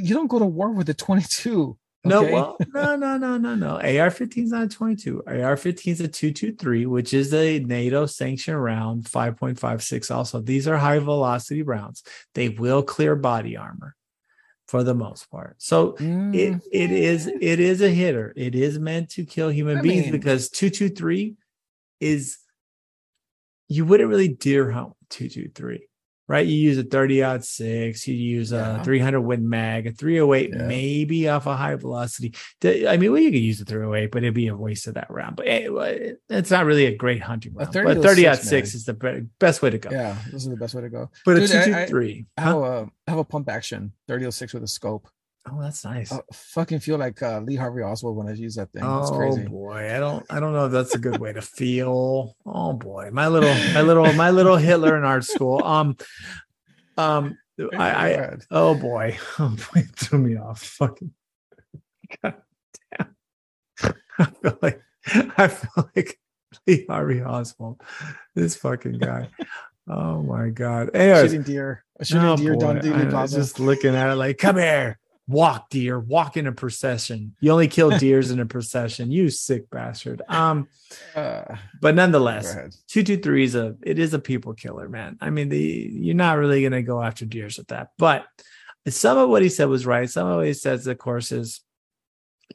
You don't go to war with a 22. No, well, [laughs] no, no, no, no, no. AR-15 is not a 22. AR-15 is a 223, which is a NATO sanctioned round, 5.56. Also, these are high velocity rounds. They will clear body armor for the most part. So it Mm, it is it is a hitter. It is meant to kill human I beings mean- because 223 is you wouldn't really deer hunt 223. Right, you use a 30 aught six, you use Yeah. a 300 win mag, a 308 Yeah. maybe off a high velocity. I mean, well, you could use a 308, but it'd be a waste of that round. But eh, anyway, it's not really a great hunting A round. 30 But 30 out 06 six is the best way to go. yeah, this is the best way to go. But Dude, a I- I- 223, I huh? have have a pump action 30 six with a scope. Oh, that's nice. I fucking feel like uh, Lee Harvey Oswald when I use that thing. It's Oh crazy. boy, I don't I don't know if that's a good way to feel. Oh boy, my little my little my little Hitler in art school. Um um [laughs] I, I oh boy. [laughs] Oh boy, it threw me off. Fucking [laughs] God damn. I feel like I feel like Lee Harvey Oswald. This fucking guy. Oh my god. Anyways, shooting deer, a shooting Oh, deer down boy. Dealey I was Plaza. just looking at it like, come here, walk, deer, walk in a procession. You only kill [laughs] deers in a procession, you sick bastard. Um, Uh, but nonetheless, ahead. two two three is a it is a people killer, man. I mean, the you're not really gonna go after deers with that, but some of what he said was right. Some of what he says, of course, is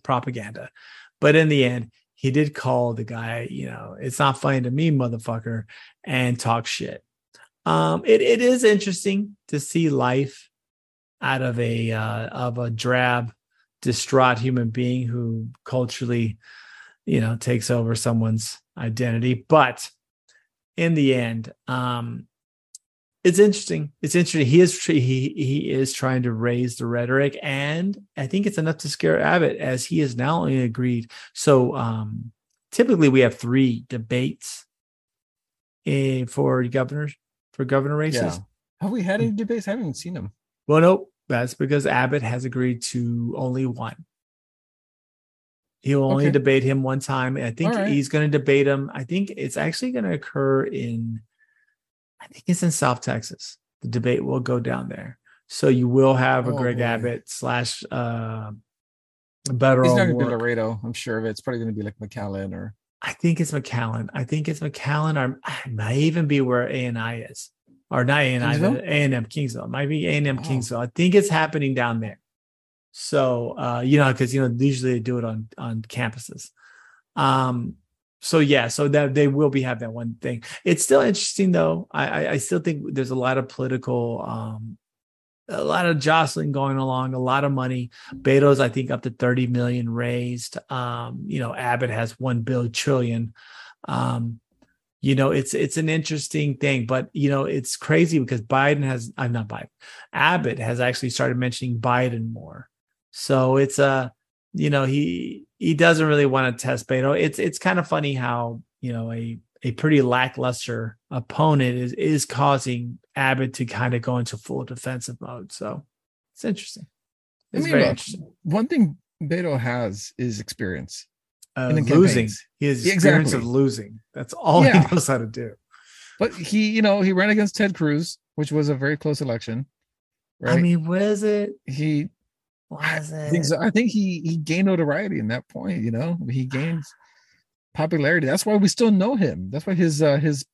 propaganda. But in the end, he did call the guy, you know, it's not funny to me, motherfucker, and talk shit. Um, it, it is interesting to see life out of a uh, of a drab, distraught human being who culturally, you know, takes over someone's identity. But in the end, um, it's interesting. It's interesting. He is he he is trying to raise the rhetoric, and I think it's enough to scare Abbott, as he has now only agreed. So um, typically, we have three debates eh, for governors for governor races. Yeah. Have we had any debates? I haven't even seen them. Well, nope. That's because Abbott has agreed to only one. He'll only Okay. debate him one time. I think right. he's going to debate him. I think it's actually going to occur in, I think it's in South Texas. The debate will go down there. So you will have a Oh, Greg boy. Abbott slash uh, Beto He's not going to be. Laredo. I'm sure of it. It's probably going to be like McAllen or I think it's McAllen. I think it's McAllen, or it might even be where A and I is, or not A and I, Kingsville? A and M Kingsville. It might be A and M Oh. Kingsville. I think it's happening down there. So uh, you know, because you know, usually they do it on on campuses. Um, so yeah, so that they will be have that one thing. It's still interesting though. I I, I still think there's a lot of political um a lot of jostling going along, a lot of money. Beto's, I think, up to 30 million raised. Um, you know, Abbott has one bill trillion. Um, you know, it's it's an interesting thing, but you know, it's crazy because Biden has I'm not Biden, Abbott has actually started mentioning Biden more. So it's uh, you know, he he doesn't really want to test Beto. It's it's kind of funny how, you know, a a pretty lackluster opponent is is causing Abbott to kind of go into full defensive mode. So it's interesting. I It's mean, very look, interesting. one thing Beto has is experience. Uh, in losing. his He has Yeah, experience of losing. That's all Yeah. he knows how to do. But he, you know, he ran against Ted Cruz, which was a very close election. Right. I mean, was it? he Was I it? think so. I think he he gained notoriety in that point, you know. He gained popularity. That's why we still know him. That's why his uh his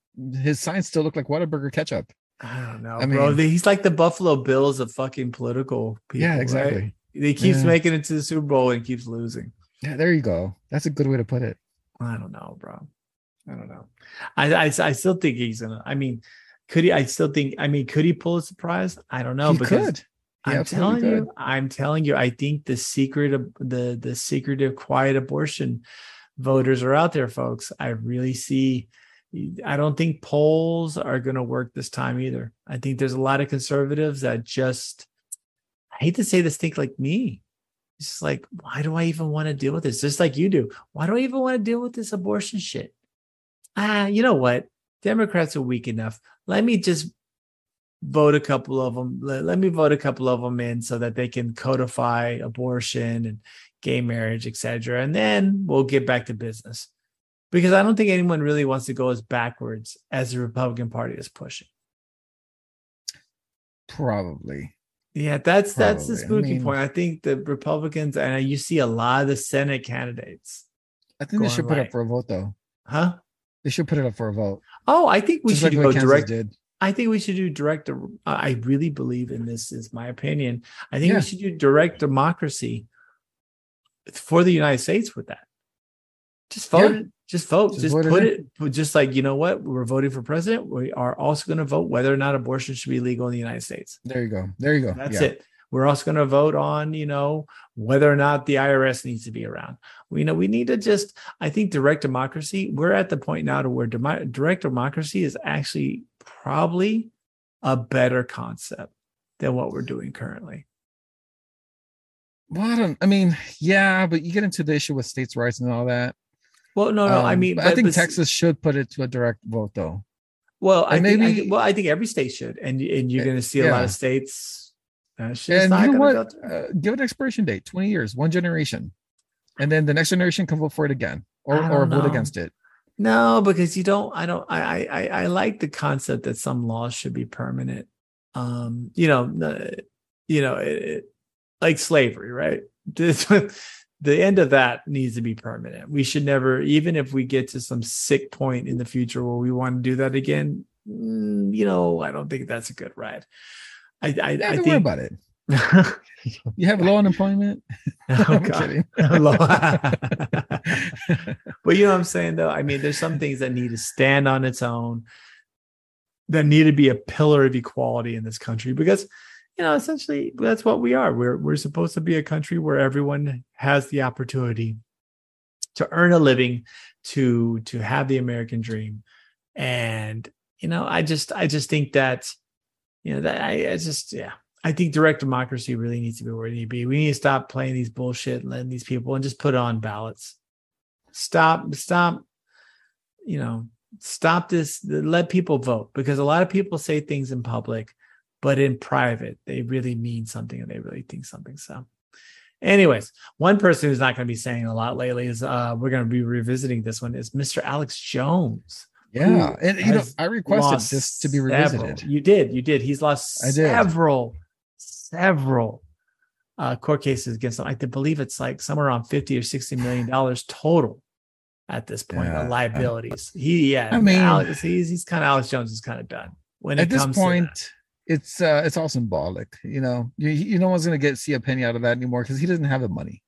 his signs still look like Whataburger ketchup. I don't know, I bro. mean- He's like the Buffalo Bills of fucking political people. yeah, right? exactly. He keeps Yeah. making it to the Super Bowl and keeps losing. Yeah, there you go. That's a good way to put it. I don't know, bro. I don't know. I, I I still think he's gonna. I mean, could he? I still think. I mean, could he pull a surprise? I don't know. he could. He I'm telling could. you, I'm telling you, I think the secret of the the secretive quiet abortion voters are out there, folks. I really see. I don't think polls are going to work this time either. I think there's a lot of conservatives that just. I hate to say this, think like me. It's like, why do I even want to deal with this? Just like you do. Why do I even want to deal with this abortion shit? Ah, you know what? Democrats are weak enough. Let me just vote a couple of them. Let, let me vote a couple of them in so that they can codify abortion and gay marriage, etc. And then we'll get back to business. Because I don't think anyone really wants to go as backwards as the Republican Party is pushing. Probably. Yeah, that's that's the Probably. I spooky mean- point. I think the Republicans and you see a lot of the Senate candidates, I think they should put right. up for a vote though. huh? They should put it up for a vote. Oh, I think we Just should like go direct. did. I think we should do direct. Uh, I really believe in this. Is my opinion. I think Yeah. we should do direct democracy for the United States with that. Just vote. Yeah. Just vote. Just Just, vote it put it. Just like you know what, we're voting for president. We are also going to vote whether or not abortion should be legal in the United States. There you go. There you go. That's Yeah. it. We're also going to vote on, you know, whether or not the IRS needs to be around. We know we need to just. I think direct democracy. We're at the point now to where demo- direct democracy is actually probably a better concept than what we're doing currently. Well, I don't. I mean, yeah, but you get into the issue with states' rights and all that. Well, no, no. I Um, mean, but I think but- Texas should put it to a direct vote, though. Well, I and think, I maybe- think- well, I think every state should, and and you're Uh, going to see a lot of states. Uh, and not you know what? Uh, give an expiration date, twenty years, one generation, and then the next generation can vote for it again, or or don't vote against it. No, because you don't. I don't. I I I I like the concept that some laws should be permanent. Um, you know, you know, it, it, like slavery, right? [laughs] The end of that needs to be permanent. We should never, even if we get to some sick point in the future where we want to do that again. mm, You know, I don't think that's a good ride. I I, Yeah, I don't worry think. about it. [laughs] You have low unemployment. oh, [laughs] I'm God. kidding. [laughs] but you know what I'm saying, though? I mean, there's some things that need to stand on its own, that need to be a pillar of equality in this country because, you know, essentially that's what we are. We're we're supposed to be a country where everyone has the opportunity to earn a living, to to have the American dream, and you know, I just I just think that, you know, that I, I just yeah. I think direct democracy really needs to be where it needs to be. We need to stop playing these bullshit, and letting these people, and just put on ballots. Stop, stop, you know, stop this. Let people vote because a lot of people say things in public, but in private, they really mean something and they really think something. So, anyways, one person who's not going to be saying a lot lately is uh, we're going to be revisiting this one is Mr. Alex Jones. Yeah, and you know, I requested this to be several- revisited. You did, you did. He's lost I did. several, several uh, court cases against him. I believe it's like somewhere around fifty or sixty million dollars total at this point Yeah. liabilities. He, yeah, I mean- Alex, he's he's kind of Alex Jones is kind of done when At it this comes point, to it's uh, it's all symbolic. You know, you, you no one's gonna get see a penny out of that anymore because he doesn't have the money.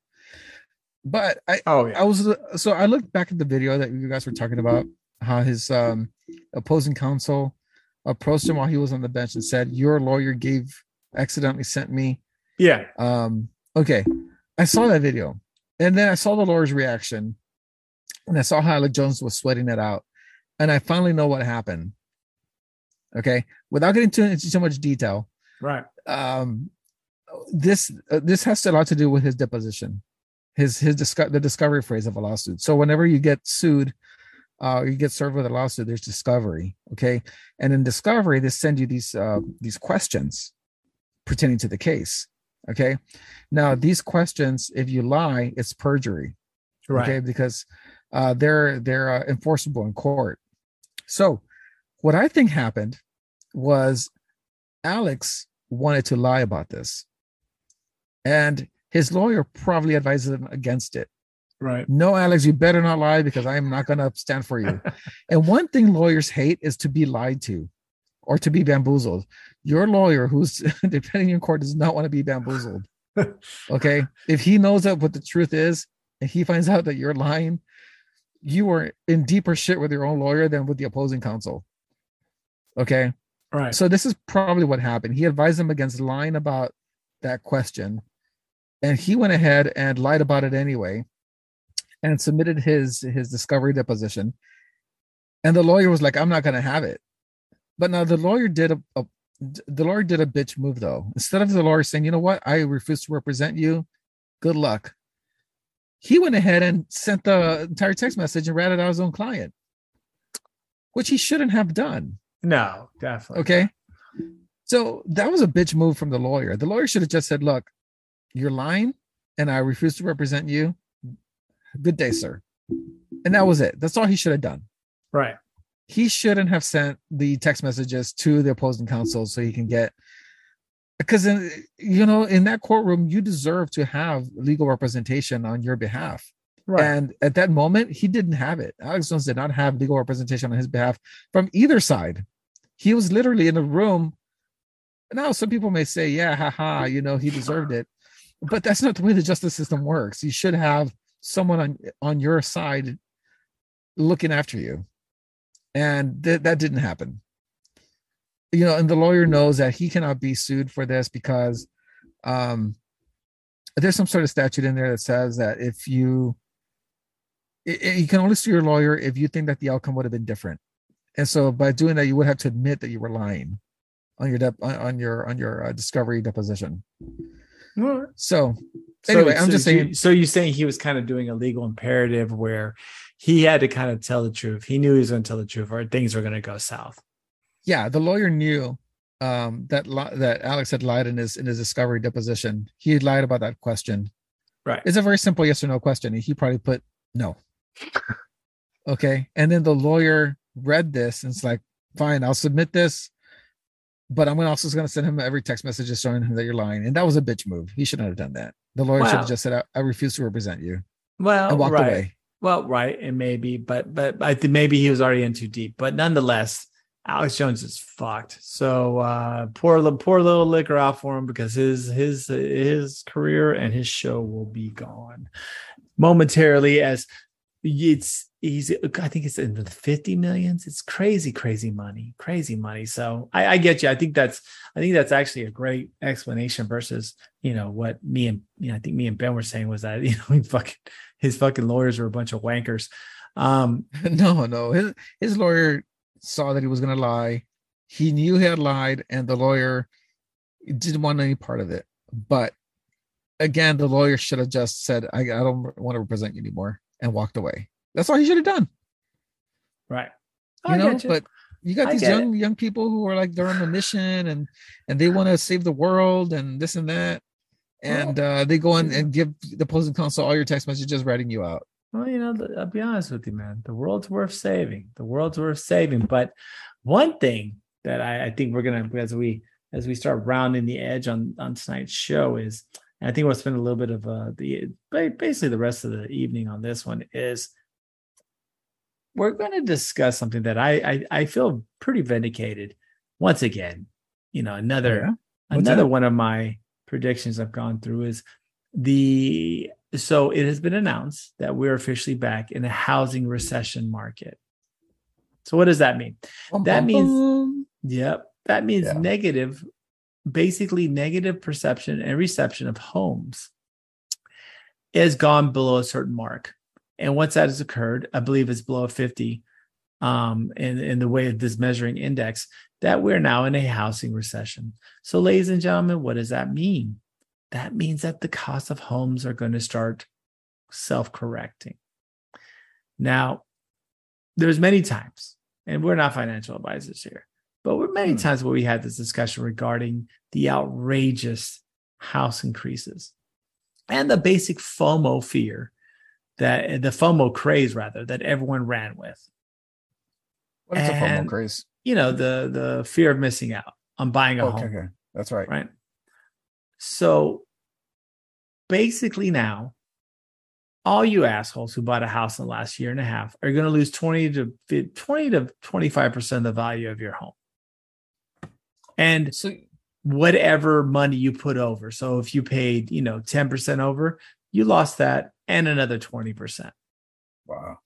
But I. Oh yeah, I was so I looked back at the video that you guys were talking about how his um opposing counsel approached him while he was on the bench and said, "Your lawyer gave accidentally sent me." yeah. Um, okay, I saw that video, and then I saw the lawyer's reaction, and I saw how Alex Jones was sweating it out, and I finally know what happened. Okay, without getting too into too much detail, Right. um this uh, this has a lot to do with his deposition his his disco- the discovery phrase of a lawsuit. So whenever you get sued uh you get served with a lawsuit there's discovery okay? And in discovery they send you these uh these questions pertaining to the case okay? Now these questions if you lie it's perjury Right. okay because uh they're they're uh, enforceable in court. So what i think happened was alex wanted to lie about this and his lawyer probably advised him against it Right. no alex you better not lie because i'm not going to stand for you [laughs] and one thing lawyers hate is to be lied to or to be bamboozled. Your lawyer, who's [laughs] defending in court, does not want to be bamboozled. [laughs] okay. If he knows that what the truth is and he finds out that you're lying, you are in deeper shit with your own lawyer than with the opposing counsel. Okay. Right. So this is probably what happened. He advised him against lying about that question. And he went ahead and lied about it anyway and submitted his his discovery deposition. And the lawyer was like, I'm not gonna have it. But now the lawyer did a, a the lawyer did a bitch move though. Instead of the lawyer saying, you know what, I refuse to represent you, good luck. He went ahead and sent the entire text message and ratted out his own client, which he shouldn't have done. No, definitely. Okay. So that was a bitch move from the lawyer. The lawyer should have just said, look, you're lying and I refuse to represent you. Good day, sir. And that was it. That's all he should have done. Right he shouldn't have sent the text messages to the opposing counsel so he can get because you know in that courtroom you deserve to have legal representation on your behalf right. and at that moment he didn't have it alex jones did not have legal representation on his behalf from either side he was literally in a room. Now some people may say yeah haha you know he deserved it. But that's not the way the justice system works. You should have someone on on your side looking after you. And th- that didn't happen. You know and the lawyer knows that he cannot be sued for this because um there's some sort of statute in there that says that if you it, it, you can only sue your lawyer if you think that the outcome would have been different and so by doing that you would have to admit that you were lying on your dep- on your on your uh, discovery deposition so anyway so, i'm just saying so you're saying he was kind of doing a legal imperative where he had to kind of tell the truth. He knew he was going to tell the truth, or things were going to go south. Yeah, the lawyer knew um, that that Alex had lied in his in his discovery deposition. He had lied about that question. Right. It's a very simple yes or no question. He probably put no. [laughs] okay, and then the lawyer read this and it's like, fine, I'll submit this, but I'm also going to send him every text message showing him that you're lying. And that was a bitch move. He shouldn't have done that. The lawyer should have just said, I, I refuse to represent you. Well, and walked right. away. Well, right, and maybe, but but I think maybe he was already in too deep. But nonetheless, Alex Jones is fucked. So uh, poor poor little liquor out for him because his his his career and his show will be gone momentarily as it's he's I think it's in the 50 millions. It's crazy, crazy money, crazy money. So I, I, get you. I think that's I think that's actually a great explanation versus you know what me and you know I think me and Ben were saying was that [laughs] you know fucking his fucking lawyers were a bunch of wankers. Um, [laughs] no, no, his his lawyer saw that he was to lie. He knew he had lied, and the lawyer didn't want any part of it. But again, the lawyer should have just said, I, I don't want to represent you anymore and walked away. That's all he should have done. Right. You I know, you. but you got I these young it. young people who are like they're on a mission and and they want to save the world and this and that and well, uh, they go in and give the opposing counsel all your text messages writing you out. Well, you know, I'll be honest with you, man. The world's worth saving. The world's worth saving. But one thing that I, I think we're gonna as we as we start rounding the edge on on tonight's show is, I think we'll spend a little bit of uh, the basically the rest of the evening on this one is we're going to discuss something that I, I I feel pretty vindicated once again. You know, another yeah? another that? one of my predictions I've gone through is the so it has been announced that we're officially back in a housing recession market. So what does that mean? Bum, that bum, means bum. yep, that means yeah. negative basically negative perception and reception of homes has gone below a certain mark. And once that has occurred, I believe it's below 50 um, in, in the way of this measuring index, that we're now in a housing recession. So, ladies and gentlemen, what does that mean? That means that the cost of homes are going to start self-correcting. Now, there's many times, and we're not financial advisors here, but we're many hmm. times where we had this discussion regarding the outrageous house increases and the basic FOMO fear that the FOMO craze rather that everyone ran with. What is and, a FOMO craze? you know the the fear of missing out on buying a okay, home. Okay, that's right. Right. So basically now all you assholes who bought a house in the last year and a half are going to lose 20 to 20 to 25% of the value of your home. And So whatever money you put over. So if you paid, you know, 10% over, you lost that and another 20% wow.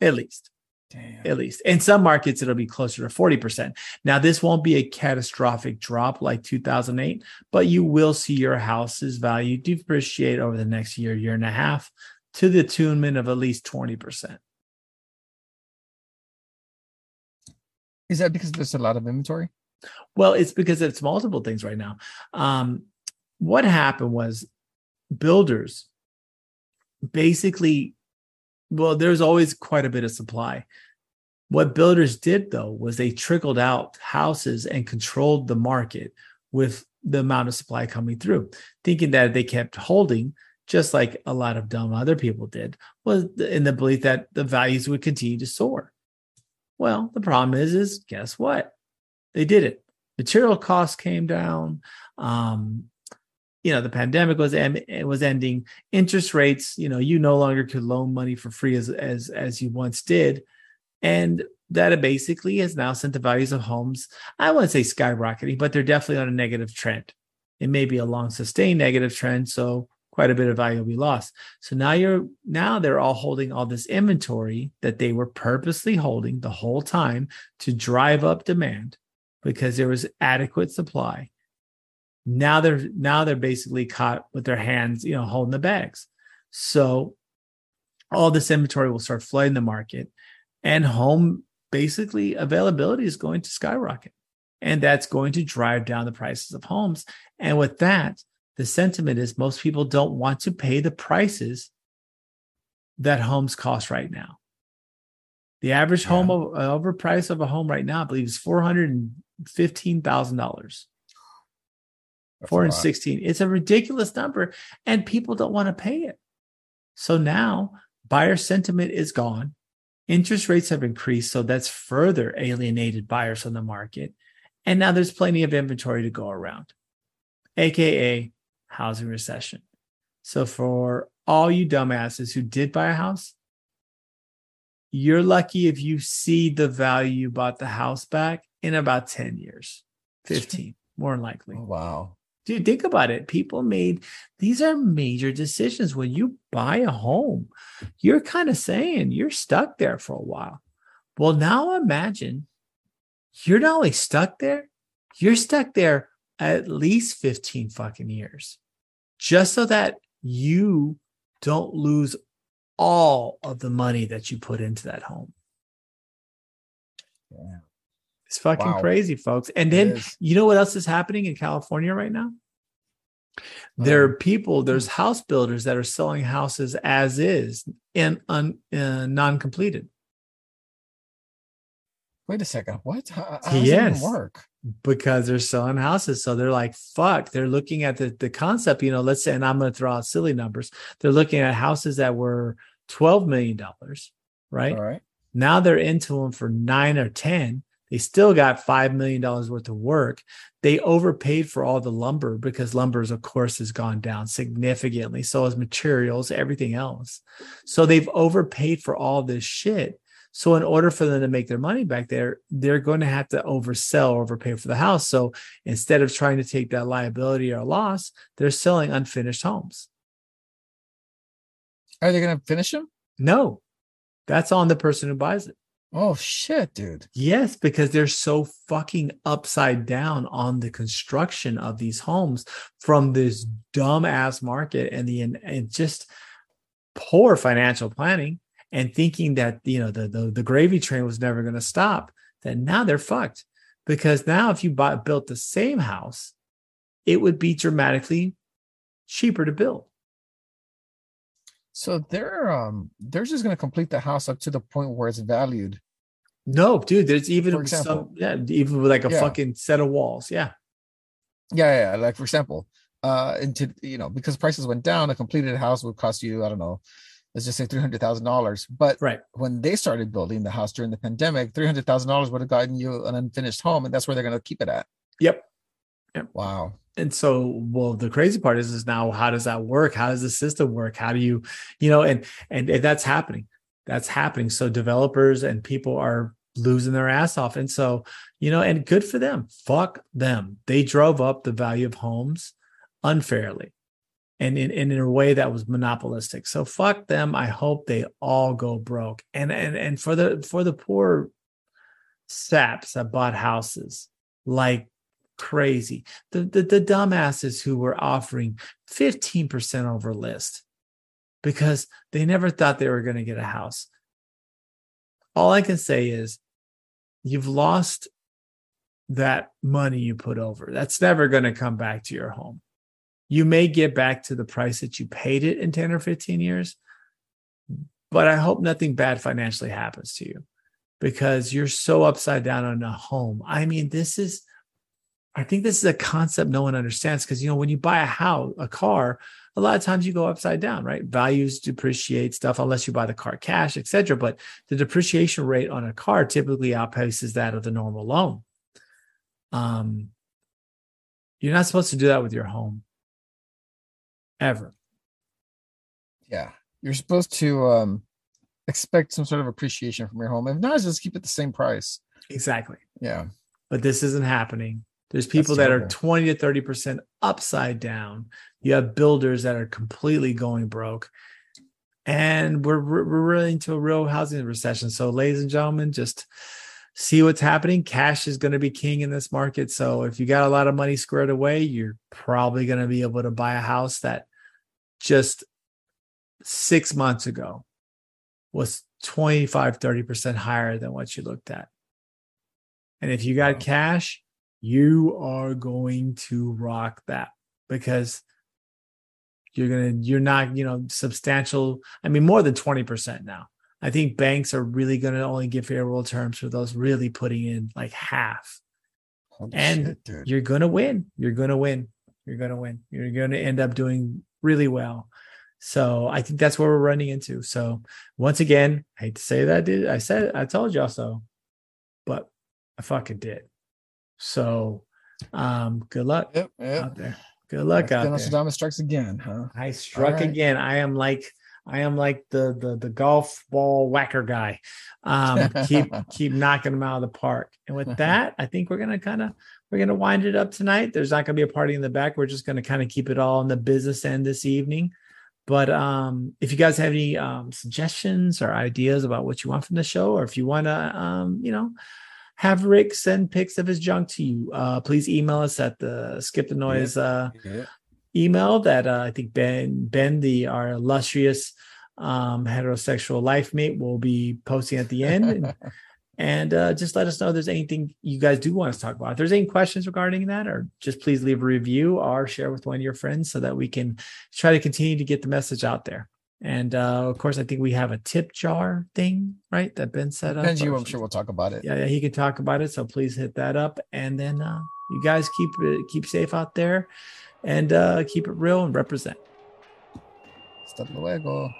at least. Damn. At least in some markets, it'll be closer to 40%. Now, this won't be a catastrophic drop like 2008, but you will see your house's value depreciate over the next year, year and a half to the tunement of at least 20%. Is that because there's a lot of inventory? Well, it's because it's multiple things right now. Um, what happened was builders basically, well, there's always quite a bit of supply. What builders did though was they trickled out houses and controlled the market with the amount of supply coming through, thinking that they kept holding, just like a lot of dumb other people did, was in the belief that the values would continue to soar. Well, the problem is, is guess what? They did it. Material costs came down. Um, you know, the pandemic was em- was ending. Interest rates, you know, you no longer could loan money for free as as as you once did, and that basically has now sent the values of homes. I wouldn't say skyrocketing, but they're definitely on a negative trend. It may be a long sustained negative trend, so quite a bit of value will be lost. So now you're now they're all holding all this inventory that they were purposely holding the whole time to drive up demand because there was adequate supply. Now they're now they're basically caught with their hands, you know, holding the bags. So all this inventory will start flooding the market and home basically availability is going to skyrocket. And that's going to drive down the prices of homes. And with that, the sentiment is most people don't want to pay the prices that homes cost right now. The average Yeah. home over price of a home right now, I believe, is four hundred and fifteen thousand dollars. That's Four and sixteen. It's a ridiculous number, and people don't want to pay it. So now buyer sentiment is gone. Interest rates have increased, so that's further alienated buyers from the market. And now there's plenty of inventory to go around, aka housing recession. So for all you dumbasses who did buy a house, you're lucky if you see the value you bought the house back in about 10 years, [laughs] 15, more than likely. Oh, wow. Dude, think about it. People made these are major decisions. When you buy a home, you're kind of saying you're stuck there for a while. Well, now imagine you're not only stuck there, you're stuck there at least 15 fucking years just so that you don't lose all of the money that you put into that home. Yeah. It's fucking Wow. crazy, folks. And then you know what else is happening in California right now? There Um, are people, there's house builders that are selling houses as is and un, uh, non-completed Wait a second. What? How, how Yes. work? because they're selling houses. So they're like, fuck, they're looking at the, the concept, you know, let's say, and I'm going to throw out silly numbers. They're looking at houses that were $12 million, right? All right. Now they're into them for nine or 10. They still got $5 million worth of work. They overpaid for all the lumber because lumbers, of course, has gone down significantly. So has materials, everything else. So they've overpaid for all this shit. So in order for them to make their money back there, they're going to have to oversell or overpay for the house. So instead of trying to take that liability or loss, they're selling unfinished homes. Are they gonna finish them? No, that's on the person who buys it. Oh shit, dude. Yes, because they're so fucking upside down on the construction of these homes from this dumb ass market and the and just poor financial planning and thinking that you know the the, the gravy train was never going to stop. That now they're fucked because now if you bought built the same house, it would be dramatically cheaper to build. So they're um they're just gonna complete the house up to the point where it's valued. No, dude, there's even example. some yeah, even with like a Yeah. fucking set of walls. Yeah. Yeah, yeah. Like for example, uh, into you know because prices went down, a completed house would cost you I don't know, let's just say three hundred thousand dollars. But Right. when they started building the house during the pandemic, three hundred thousand dollars would have gotten you an unfinished home, and that's where they're gonna keep it at. Yep. Wow. and so well the crazy part is is now how does that work how does the system work how do you you know and and, and that's happening that's happening so developers and people are losing their ass off. And so, you know, and good for them. Fuck them. They drove up the value of homes unfairly and in, and in a way that was monopolistic. So fuck them. I hope they all go broke. And and and for the for the poor saps that bought houses like crazy. The, the the dumbasses who were offering 15% over list because they never thought they were going to get a house. All I can say is you've lost that money you put over. That's never going to come back to your home. You may get back to the price that you paid it in 10 or 15 years, but I hope nothing bad financially happens to you because you're so upside down on a home. I mean, this is, I think this is a concept no one understands because, you know, when you buy a house, a car, a lot of times you go upside down, right? Values depreciate stuff unless you buy the car cash, etc. But the depreciation rate on a car typically outpaces that of the normal loan. Um, you're not supposed to do that with your home ever. Yeah. You're supposed to um expect some sort of appreciation from your home. If not, just keep it the same price. Exactly. Yeah. But this isn't happening. There's people that are 20 to 30% upside down. You have builders that are completely going broke. And we're we're really into a real housing recession. So, ladies and gentlemen, just see what's happening. Cash is going to be king in this market. So, if you got a lot of money squared away, you're probably going to be able to buy a house that just six months ago was 25, 30% higher than what you looked at. And if you got wow. cash, you are going to rock that because you're to, you're not, you know, substantial. I mean, more than 20% now. I think banks are really going to only give favorable terms for those really putting in like half. Holy and shit, you're going to win. You're going to win. You're going to win. You're going to end up doing really well. So I think that's where we're running into. So once again, I hate to say that, dude. I said I told y'all so, but I fucking did. So um good luck yep, yep. out there. Good luck out Nostradamus there. strikes again, huh? I struck right. again. I am like I am like the the the golf ball whacker guy. Um, keep [laughs] keep knocking them out of the park. And with [laughs] that, I think we're gonna kind of we're gonna wind it up tonight. There's not gonna be a party in the back. We're just gonna kind of keep it all on the business end this evening. But um, if you guys have any um, suggestions or ideas about what you want from the show, or if you want to, um, you know, have Rick send pics of his junk to you, uh, please email us at the Skip the Noise uh, yeah. email that uh, I think Ben Ben the our illustrious um, heterosexual life mate will be posting at the end. [laughs] And, uh, just let us know if there's anything you guys do want us to talk about. If there's any questions regarding that, or just please leave a review or share with one of your friends so that we can try to continue to get the message out there. And uh, of course, I think we have a tip jar thing, right? That Ben set up. And you, I'm sure we'll talk about it. Yeah, yeah, he can talk about it. So please hit that up, and then uh, you guys keep it, keep safe out there, and uh, keep it real and represent. Hasta luego.